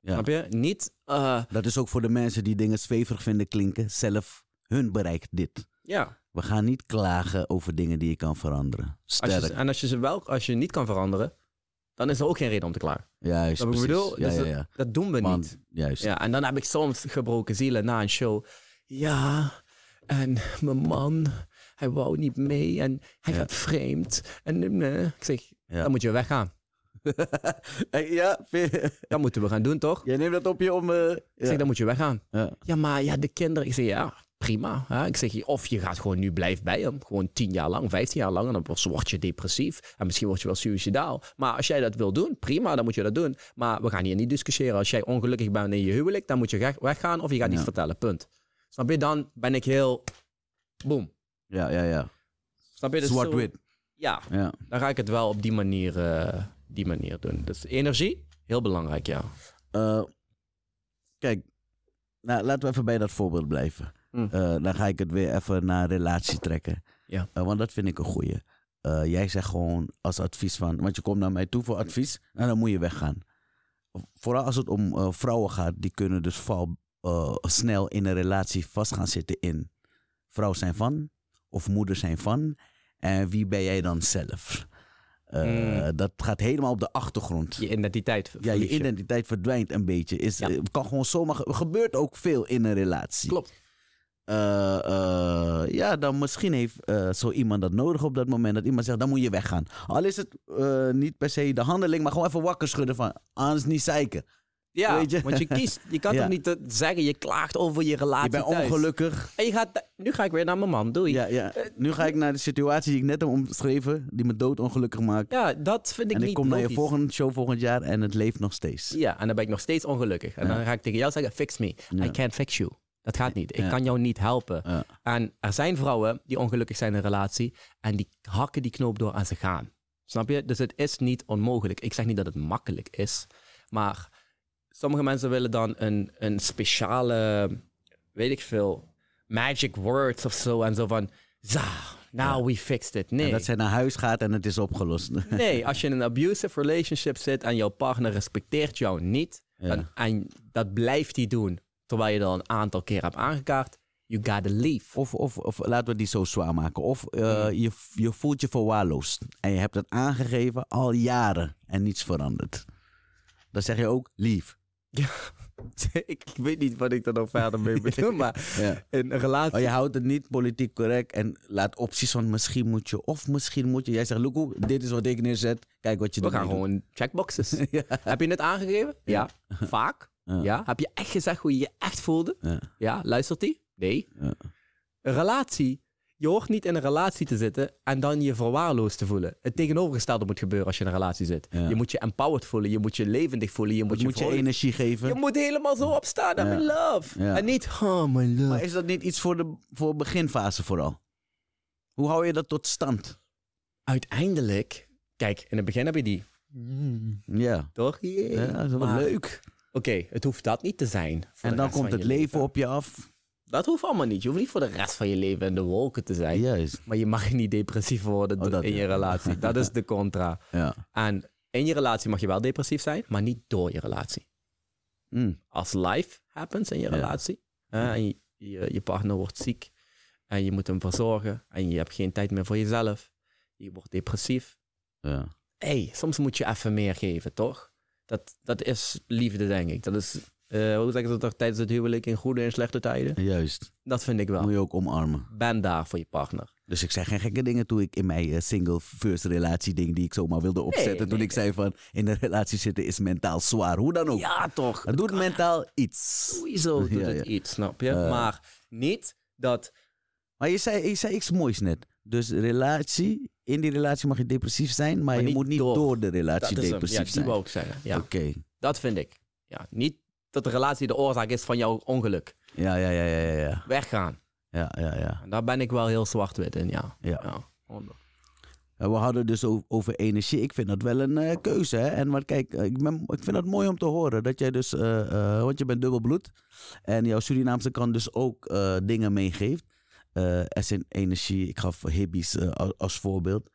Ja. Snap je? Niet, eh, Dat is ook voor de mensen die dingen zweverig vinden klinken. Zelf, hun bereikt dit. ja. We gaan niet klagen over dingen die je kan veranderen. Als Sterk. je, en als je ze wel, als je niet kan veranderen, dan is er ook geen reden om te klagen. Juist, bedoel? Ja, Dus ja, ja. Dat doen we Man, niet. juist. Ja, en dan heb ik soms gebroken zielen na een show. Ja, en mijn man, hij wou niet mee en hij gaat vreemd. En eh, ik zeg, dan moet je weggaan. Hey, ja, Dat moeten we gaan doen, toch? jij neemt dat op je om... eh, Ik ja. zeg, dan moet je weggaan. Ja. Ja, maar ja, de kinderen. Ik zeg, ja, prima. Hè? Ik zeg, of je gaat gewoon nu blijven bij hem. Gewoon tien jaar lang, vijftien jaar lang. En dan word- word je depressief. En misschien word je wel suicidaal. Maar als jij dat wil doen, prima, dan moet je dat doen. Maar we gaan hier niet discussiëren. Als jij ongelukkig bent in je huwelijk, dan moet je weg- weggaan of je gaat Ja. iets vertellen. Punt. Snap je? Dan ben ik heel... Boom. ja, ja, ja. Snap je? Dus zo- Zwart-wit. Ja, Ja. dan ga ik het wel op die manier, eh, die manier doen. Dus energie, heel belangrijk, ja. Eh, kijk, nou, laten we even bij dat voorbeeld blijven. Mm. Eh, dan ga ik het weer even naar relatie trekken. Ja. Want dat vind ik een goeie. Jij zegt gewoon als advies van... Want je komt naar mij toe voor advies en dan moet je weggaan. Vooral als het om vrouwen gaat, die kunnen dus val, eh, snel in een relatie vast gaan zitten in... Vrouw zijn van, of moeder zijn van. En wie ben jij dan zelf? Eh, Mm. Dat gaat helemaal op de achtergrond. Je identiteit. Ja, je identiteit verdwijnt een beetje. Is, Ja. eh, kan gewoon zomaar. ge- gebeurt ook veel in een relatie. Klopt. Ja, dan misschien heeft zo iemand dat nodig op dat moment. Dat iemand zegt, dan moet je weggaan. Al is het niet per se de handeling, maar gewoon even wakker schudden van, anders niet zeiken. Ja, Weet je? want je kiest. Je kan Ja. toch niet eh, zeggen, je klaagt over je relatie Je bent thuis. ongelukkig. En je gaat, nu ga ik weer naar mijn man, doei. Ja, Ja, ja. Nu ga ik naar de situatie die ik net heb omschreven, die me doodongelukkig maakt. dat vind ik en ik niet kom naar je logisch. volgende show volgend jaar en het leeft nog steeds. Ja, en dan ben ik nog steeds ongelukkig. En dan ga ik tegen jou zeggen, fix me. I can't fix you. Dat gaat niet. Ik Ja. kan jou niet helpen. Ja. En er zijn vrouwen die ongelukkig zijn in een relatie en die hakken die knoop door en ze gaan. Snap je? Dus het is niet onmogelijk. Ik zeg niet dat het makkelijk is, maar sommige mensen willen dan een, een speciale, weet ik veel, magic words of zo en zo van, za, now we fixed it. Nee. En dat zij naar huis gaat en het is opgelost. Nee, als je in een abusive relationship zit en jouw partner respecteert jou niet, Ja. dan- en dat blijft hij doen, terwijl je dat een aantal keer hebt aangekaart, you gotta leave. Of, of, of laten we die zo zwaar maken. Of eh, je, je voelt je verwaarloosd. En je hebt het aangegeven al jaren en niets verandert. dan zeg je ook lief. Ik, ik weet niet wat ik er nog verder mee bedoel, maar Ja. in een relatie... Maar je houdt het niet politiek correct en laat opties van misschien moet je of misschien moet je. Jij zegt, Luko, dit is wat ik neerzet. Kijk wat je We ermee gaan doet. gewoon checkboxes. Ja. Heb je het aangegeven? Ja. Vaak? Ja. Ja. Heb je echt gezegd hoe je je echt voelde? Ja. Ja. Luistert hij? Nee. Ja. Een relatie. Je hoort niet in een relatie te zitten en dan je verwaarloosd te voelen. Het tegenovergestelde moet gebeuren als je in een relatie zit. Ja. Je moet je empowered voelen, je moet je levendig voelen, je moet je, moet je vrolijk- energie geven. Je moet helemaal zo opstaan. I'm Ja. in love. Ja. En niet, oh my love. Maar is dat niet iets voor de voor beginfase vooral? Hoe hou je dat tot stand? Uiteindelijk, kijk, in het begin heb je die. Ja, Toch? Yeah. ja dat is wel Maar, leuk. Oké, het hoeft dat niet te zijn. En dan komt het leven op je af. Dat hoeft allemaal niet. Je hoeft niet voor de rest van je leven in de wolken te zijn. Juist. Maar je mag niet depressief worden Oh, dat, in je relatie. Dat is de contra. Ja. En in je relatie mag je wel depressief zijn, maar niet door je relatie. Mm. Als life happens in je Ja. relatie hè, en je, je, je partner wordt ziek en je moet hem verzorgen en je hebt geen tijd meer voor jezelf, je wordt depressief. ja. hey, soms moet je even meer geven, toch? Dat, dat is liefde, denk ik. Dat is, eh, hoe zeggen ze toch, tijdens het huwelijk in goede en slechte tijden? Juist. Dat vind ik wel. Moet je ook omarmen. Ben daar voor je partner. Dus ik zei geen gekke dingen toen ik in mijn eh, single first relatie ding die ik zomaar wilde opzetten. toen nee, ik zei van in een relatie zitten is mentaal zwaar. Hoe dan ook. Ja, toch? Het doet mentaal iets. Sowieso doet Ja, het ja. iets, snap je? Eh. maar niet dat... Maar je zei, je zei iets moois net. Dus relatie, in die relatie mag je depressief zijn, maar, je moet niet door. door, de relatie dat is hem. depressief Ja, die zijn. wou ik zeggen. Ja, Oké. dat vind ik. Ja, niet dat de relatie de oorzaak is van jouw ongeluk. Ja, ja, ja, ja, ja. Weggaan. Ja, ja, ja. En daar ben ik wel heel zwart-wit in, ja. Ja. ja. we hadden dus over energie. Ik vind dat wel een eh, keuze. Hè? En maar kijk, eh, ik, ben, ik vind het mooi om te horen dat jij dus, eh, want je bent dubbelbloed. En jouw Surinaamse kant dus ook dingen meegeeft. Er zijn energie, ik gaf hibbies eh, als, voorbeeld.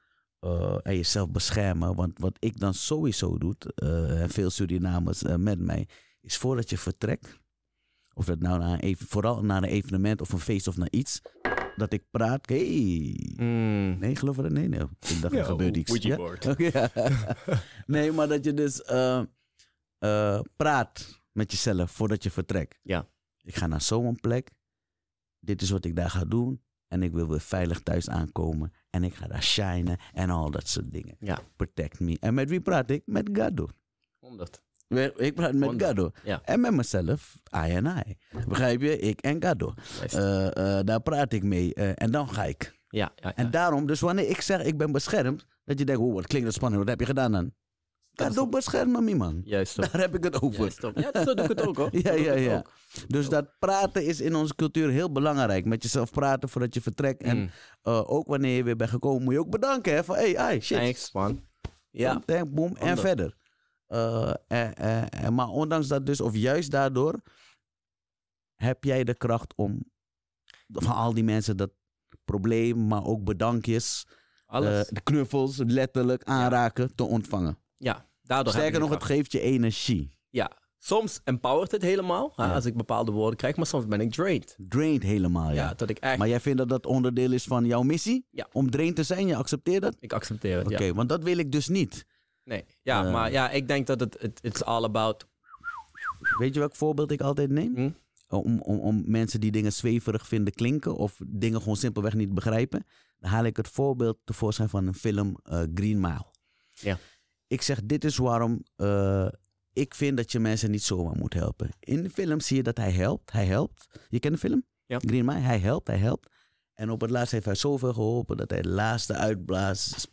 En jezelf beschermen. Want wat ik dan sowieso doe, en veel Surinamers met mij, is voordat je vertrekt. Of dat nou naar een, even- vooral naar een evenement of een feest of naar iets. Dat ik praat. Hey, Mm. Nee, geloof je dat? Nee, nee. Ik dacht, er gebeurt iets. Ja? Oké, ja. nee, maar dat je dus eh, eh, praat met jezelf voordat je vertrekt. Ja. Ik ga naar zo'n plek. Dit is wat ik daar ga doen. En ik wil weer veilig thuis aankomen. En ik ga daar shinen en al dat soort dingen. Ja. Protect me. En met wie praat ik? Met Gado. 100. Ik praat met. Gado. Ja. En met mezelf, I en I. Begrijp je? Ik en Gado. Eh, eh, daar praat ik mee. eh, en dan ga ik. ja, ja, ja. En daarom, dus wanneer ik zeg ik ben beschermd, dat je denkt, oh, wat klinkt dat spannend, wat heb je gedaan dan? Dat Dat ook beschermen, me man. Juist. Daar heb ik het over. Juist. Ja, zo doe ik het ook hoor. Ja, ja, ja. ook. Dus dat praten is in onze cultuur heel belangrijk. Met jezelf praten voordat je vertrekt. En Mm. ook wanneer je weer bent gekomen, moet je ook bedanken. Hè? Van, hey, ai, shit. Thanks, man. Ja. Boom, en verder. Eh, eh, eh, maar ondanks dat dus, of juist daardoor, heb jij de kracht om van al die mensen dat probleem, maar ook bedankjes, Alles. de knuffels, letterlijk aanraken, te ontvangen. ja, daardoor Sterker nog, het geeft je energie. Ja, soms empowert het helemaal. hè. Als ik bepaalde woorden krijg, maar soms ben ik drained. Draint helemaal, ja. Ja, dat ik echt... Maar jij vindt dat dat onderdeel is van jouw missie? Ja. Om drain te zijn, je accepteert dat? Ik accepteer het, Oké, want dat wil ik dus niet. Nee, ja, Eh. maar ja, ik denk dat het, het it's all about... Weet je welk voorbeeld ik altijd neem? Hm? Om, om, om mensen die dingen zweverig vinden klinken of dingen gewoon simpelweg niet begrijpen, dan haal ik het voorbeeld tevoorschijn van een film eh, Green Mile. Ja. Ik zeg, dit is waarom eh, ik vind dat je mensen niet zomaar moet helpen. In de film zie je dat hij helpt. Hij helpt. Je kent de film? Ja. Green Mile. Hij helpt, hij helpt. En op het laatst heeft hij zoveel geholpen dat hij de laatste uitblaast,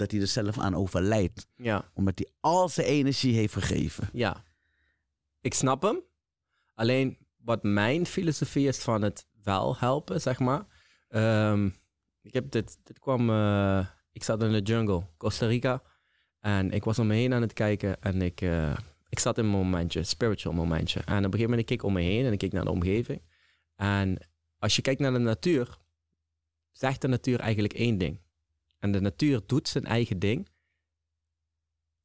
dat hij er zelf aan overlijdt. Ja, Omdat hij al zijn energie heeft gegeven. ja. Ik snap hem. Alleen wat mijn filosofie is van het wel helpen, zeg maar. Ehm, ik heb dit, dit kwam... eh, ik zat in de jungle, Costa Rica. En ik was om me heen aan het kijken en ik, eh, ik zat in een momentje, spiritual momentje. En op een gegeven moment keek ik om me heen en ik keek naar de omgeving. En als je kijkt naar de natuur, zegt de natuur eigenlijk één ding. En de natuur doet zijn eigen ding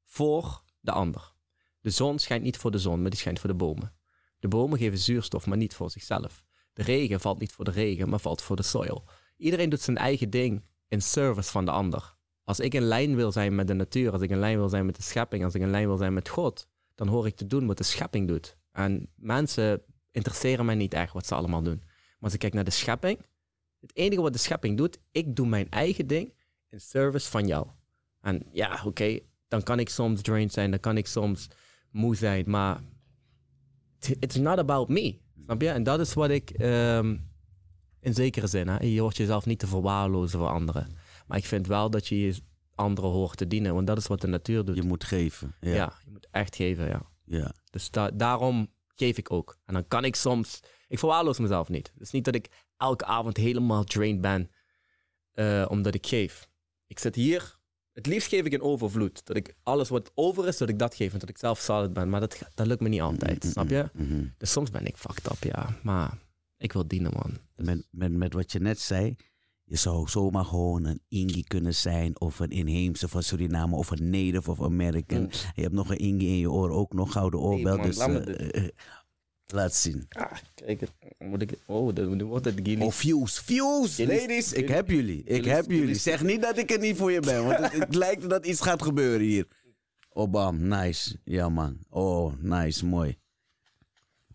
voor de ander. De zon schijnt niet voor de zon, maar die schijnt voor de bomen. De bomen geven zuurstof, maar niet voor zichzelf. De regen valt niet voor de regen, maar valt voor de soil. Iedereen doet zijn eigen ding in service van de ander. Als ik in lijn wil zijn met de natuur, als ik in lijn wil zijn met de schepping, als ik in lijn wil zijn met God, dan hoor ik te doen wat de schepping doet. En mensen interesseren mij niet echt wat ze allemaal doen. Maar als ik kijk naar de schepping, het enige wat de schepping doet, ik doe mijn eigen ding in service van jou. En ja, oké, dan kan ik soms drained zijn, dan kan ik soms moe zijn, maar it- it's not about me. Snap je? En dat is wat ik ehm, in zekere zin, hè, je hoort jezelf niet te verwaarlozen voor anderen. Maar ik vind wel dat je je anderen hoort te dienen, want dat is wat de natuur doet. Je moet geven. ja. Ja. je moet echt geven, ja. ja. Dus da- daarom geef ik ook. En dan kan ik soms... Ik verwaarloos mezelf niet. Het is niet dat ik elke avond helemaal drained ben eh, omdat ik geef. Ik zit hier... Het liefst geef ik in overvloed. Dat ik alles wat over is, dat ik dat geef. En dat ik zelf solid ben. Maar dat, dat lukt me niet altijd, snap je? Mhm. Dus soms ben ik fucked up, ja. Maar ik wil dienen, man. Met, met, met wat je net zei, je zou zomaar gewoon een Ingi kunnen zijn, of een inheemse van Suriname, of een Native of American. Mm. Je hebt nog een Ingi in je oor, ook nog gouden oorbel. man, dus laat me laat zien. Ah, kijk, het- moet ik... Oh, dan wordt het Gilly. Oh, views, views, Jullie- ladies, ik heb jullie, ik heb jullie. Zeg niet dat ik er niet voor je ben, want het, het lijkt dat iets gaat gebeuren hier. Oh, bam, nice. Ja, man. Oh, nice, mooi.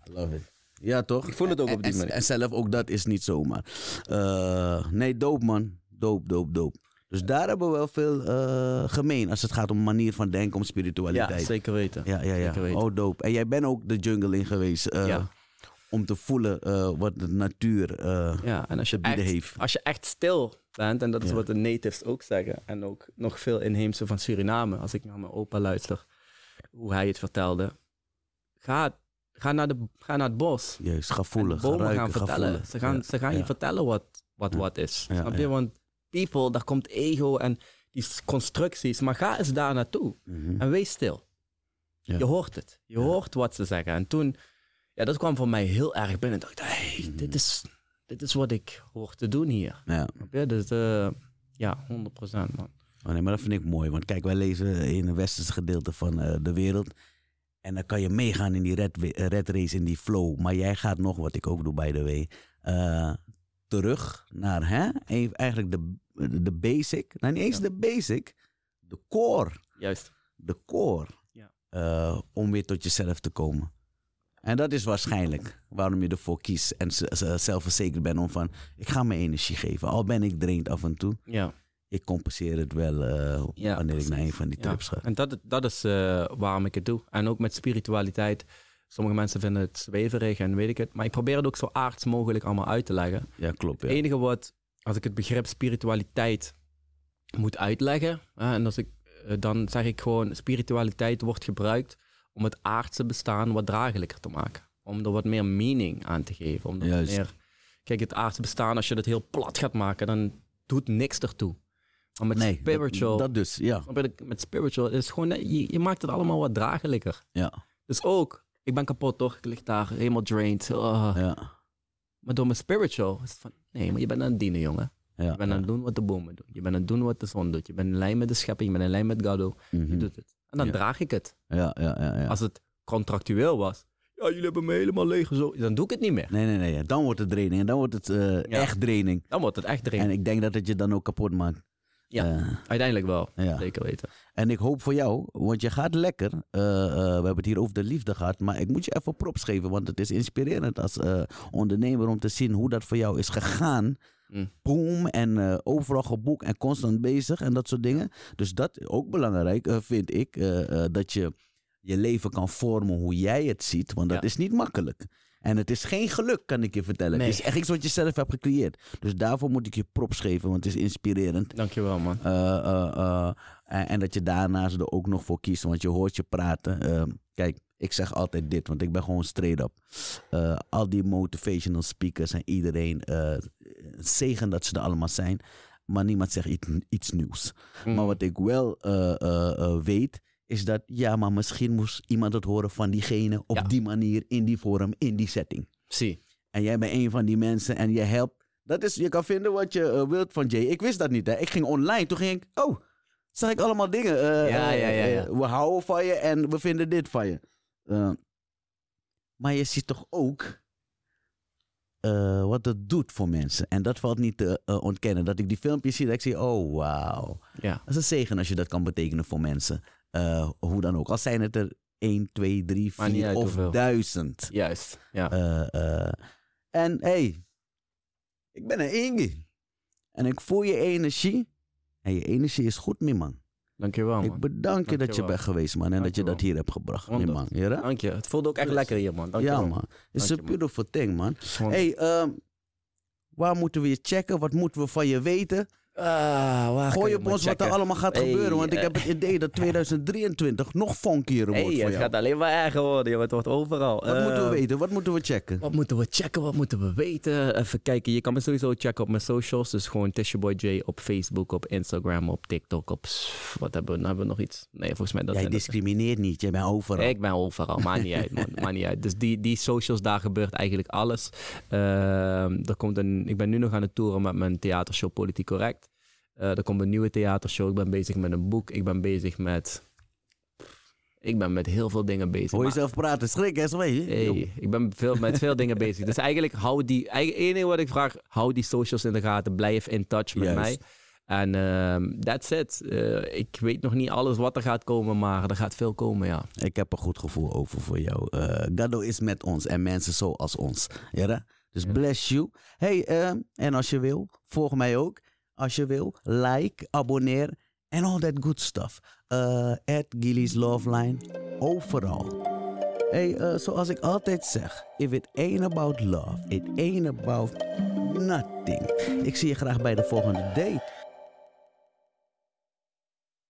Love it. Ja, toch? Ik voel het ook op die manier. En zelf ook dat is niet zomaar. Eh, nee, doop man. Doop, doop, doop. Dus daar hebben we wel veel eh, gemeen als het gaat om manier van denken, om Ja, spiritualiteit. zeker weten. Ja, ja, ja. Weten. Oh, doop. En jij bent ook de jungle in geweest eh, Ja. om te voelen eh, wat de natuur Ja, en als je, bieden echt, heeft. als je echt stil bent, en dat is Ja. wat de natives ook zeggen, en ook nog veel inheemse van Suriname, als ik naar mijn opa luister, hoe hij het vertelde, ga, ga, naar, de, ga naar het bos. Juist, ga voelen, En ga bomen ruiken, gaan ga vertellen. Ze gaan, Ja, ze gaan je ja. vertellen wat wat, Ja. wat is. Ja, snap je? ja. Want people, daar komt ego en die constructies, maar ga eens daar naartoe Mhm. en wees stil. Ja. Je hoort het. Je Ja. hoort wat ze zeggen. En toen, ja, dat kwam voor mij heel erg binnen. Ik dacht, hey, Mhm. dit, is, dit is wat ik hoor te doen hier. Ja. Snap je? Dus eh, ja, 100% man. Oh nee, maar dat vind ik mooi. Want kijk, wij leven in het westerse gedeelte van eh, de wereld. En dan kan je meegaan in die red, race, in die flow. Maar jij gaat nog, wat ik ook doe by the way, eh, terug naar hè? eigenlijk de, de basic. Nou, niet eens Ja. de basic, de core. Juist. De core. Ja. Eh, om weer tot jezelf te komen. En dat is waarschijnlijk waarom je ervoor kiest en zelfverzekerd bent om van, ik ga mijn energie geven. Al ben ik drained af en toe, Ja. ik compenseer het wel eh, Ja, wanneer ik naar een van die ja. trips ga. En dat, dat is eh, waarom ik het doe. En ook met spiritualiteit. Sommige mensen vinden het zweverig en weet ik het. Maar ik probeer het ook zo aards mogelijk allemaal uit te leggen. Ja, klopt. Ja. Het enige wat, als ik het begrip spiritualiteit moet uitleggen, hè, en als ik, eh, dan zeg ik gewoon, spiritualiteit wordt gebruikt om het aardse bestaan wat draaglijker te maken. Om er wat meer meaning aan te geven. Om er Juist. meer, kijk, het aardse bestaan, als je dat heel plat gaat maken, dan doet niks ertoe. Maar met nee, spiritual, Dat, dat dus, ja. met spiritual is gewoon, je, je maakt het allemaal wat draaglijker. ja, Dus ook, ik ben kapot toch, ik lig daar helemaal drained. ja, Maar door mijn spiritual is het van, nee, maar je bent aan het dienen, jongen. ja. Je bent aan het doen wat de bomen doen. Je bent aan het doen wat de zon doet. Je bent in lijn met de schepping. Je bent in lijn met Gado. Mhm. Je doet het. En dan Ja. draag ik het. ja, ja, ja, ja. Als het contractueel was. Ja, jullie hebben me helemaal leeg zo. Dan doe ik het niet meer. Nee, nee, nee. Dan wordt het training en dan wordt het eh, echt training. Dan wordt het echt erin. En ik denk dat het je dan ook kapot maakt. Ja. Eh, Uiteindelijk wel. ja. Zeker weten. En ik hoop voor jou, want je gaat lekker. Eh, eh, we hebben het hier over de liefde gehad. Maar ik moet je even props geven, want het is inspirerend als ondernemer om te zien hoe dat voor jou is gegaan. Mm. Boom, en overal geboekt en constant bezig en dat soort dingen. Dus dat ook belangrijk, vind ik. dat je je leven kan vormen hoe jij het ziet. Want dat Ja. is niet makkelijk. En het is geen geluk, kan ik je vertellen. Nee. Het is echt iets wat je zelf hebt gecreëerd. Dus daarvoor moet ik je props geven, want het is inspirerend. Dankjewel, man. Eh, eh, en, en dat je daarnaast er ook nog voor kiest, want je hoort je praten. Eh, kijk, ik zeg altijd dit, want ik ben gewoon straight up. Al die motivational speakers en iedereen, zegen dat ze er allemaal zijn, maar niemand zegt iets, iets nieuws. Mm. Maar wat ik wel weet, is dat ja, maar misschien moest iemand het horen van diegene op Ja. die manier, in die vorm, in die setting. Zie. En jij bent een van die mensen en je helpt. Dat is, je kan vinden wat je eh, wilt van Jay. Ik wist dat niet. Hè. Ik ging online. Toen ging ik, oh, zag ik allemaal dingen. eh, Ja, eh, ja, ja, ja. eh, we houden van je en we vinden dit van je. Eh, maar je ziet toch ook eh, wat het doet voor mensen. En dat valt niet te eh, ontkennen. Dat ik die filmpjes zie, dat ik zie, oh wauw. Ja. Dat is een zegen als je dat kan betekenen voor mensen. Eh, hoe dan ook. Al zijn het er 1, 2, 3, Maakt niet 4 uit of hoeveel. 1000. Juist, ja. Eh, eh, en hey, ik ben een Inge. En ik voel je energie. En je energie is goed, mijn man. Dankjewel, man. ik bedank je dat je bent geweest, man. En dat je dat hier hebt gebracht, man. Ja, Dank je. Het voelde ook echt Yes. lekker hier, man. Dankjewel. ja man. It's Dank a je, man. beautiful thing, man. Hey, ehm, waar moeten we je checken? Wat moeten we van je weten? Ah, Gooi op ons wat er allemaal gaat Hey, gebeuren. Want ik eh. heb het idee dat 2023 nog funkier wordt Hey, voor het jou. gaat alleen maar erger worden, joh. Het wordt overal. Wat moeten we Eh, weten? Wat moeten we checken? Wat moeten we checken? Wat moeten we weten? Even kijken. Je kan me sowieso checken op mijn socials. Dus gewoon Tishaboy J op Facebook, op Instagram, op TikTok. Op... Wat hebben we? Nou, hebben we nog iets? Nee, volgens mij dat Jij het. discrimineert niet, jij bent overal. Ik ben overal, maakt niet uit, man. Maakt niet uit. Dus die, die socials, daar gebeurt eigenlijk alles. Ehm, er komt een, ik ben nu nog aan het toeren met mijn theatershow Politiek Correct. Eh, er komt een nieuwe theatershow. Ik ben bezig met een boek. Ik ben bezig met... Ik ben met heel veel dingen bezig. Hoor maar- jezelf praten, schrik hè, hè? Hey, ik ben veel, met veel dingen bezig. Dus eigenlijk hou die... Het enige wat ik vraag, hou die socials in de gaten. Blijf in touch met Juist. mij. En ehm, that's it. Eh, ik weet nog niet alles wat er gaat komen, maar er gaat veel komen, ja. Ik heb een goed gevoel over voor jou. Eh Gado is met ons en mensen zoals ons. Ja, dus bless you. Hey, eh, en als je wil, volg mij ook. Als je wil, like, abonneer en all that good stuff. Eh at Gilly's Love Line, overal. Hey, eh, zoals ik altijd zeg, if it ain't about love, it ain't about nothing. Ik zie je graag bij de volgende date.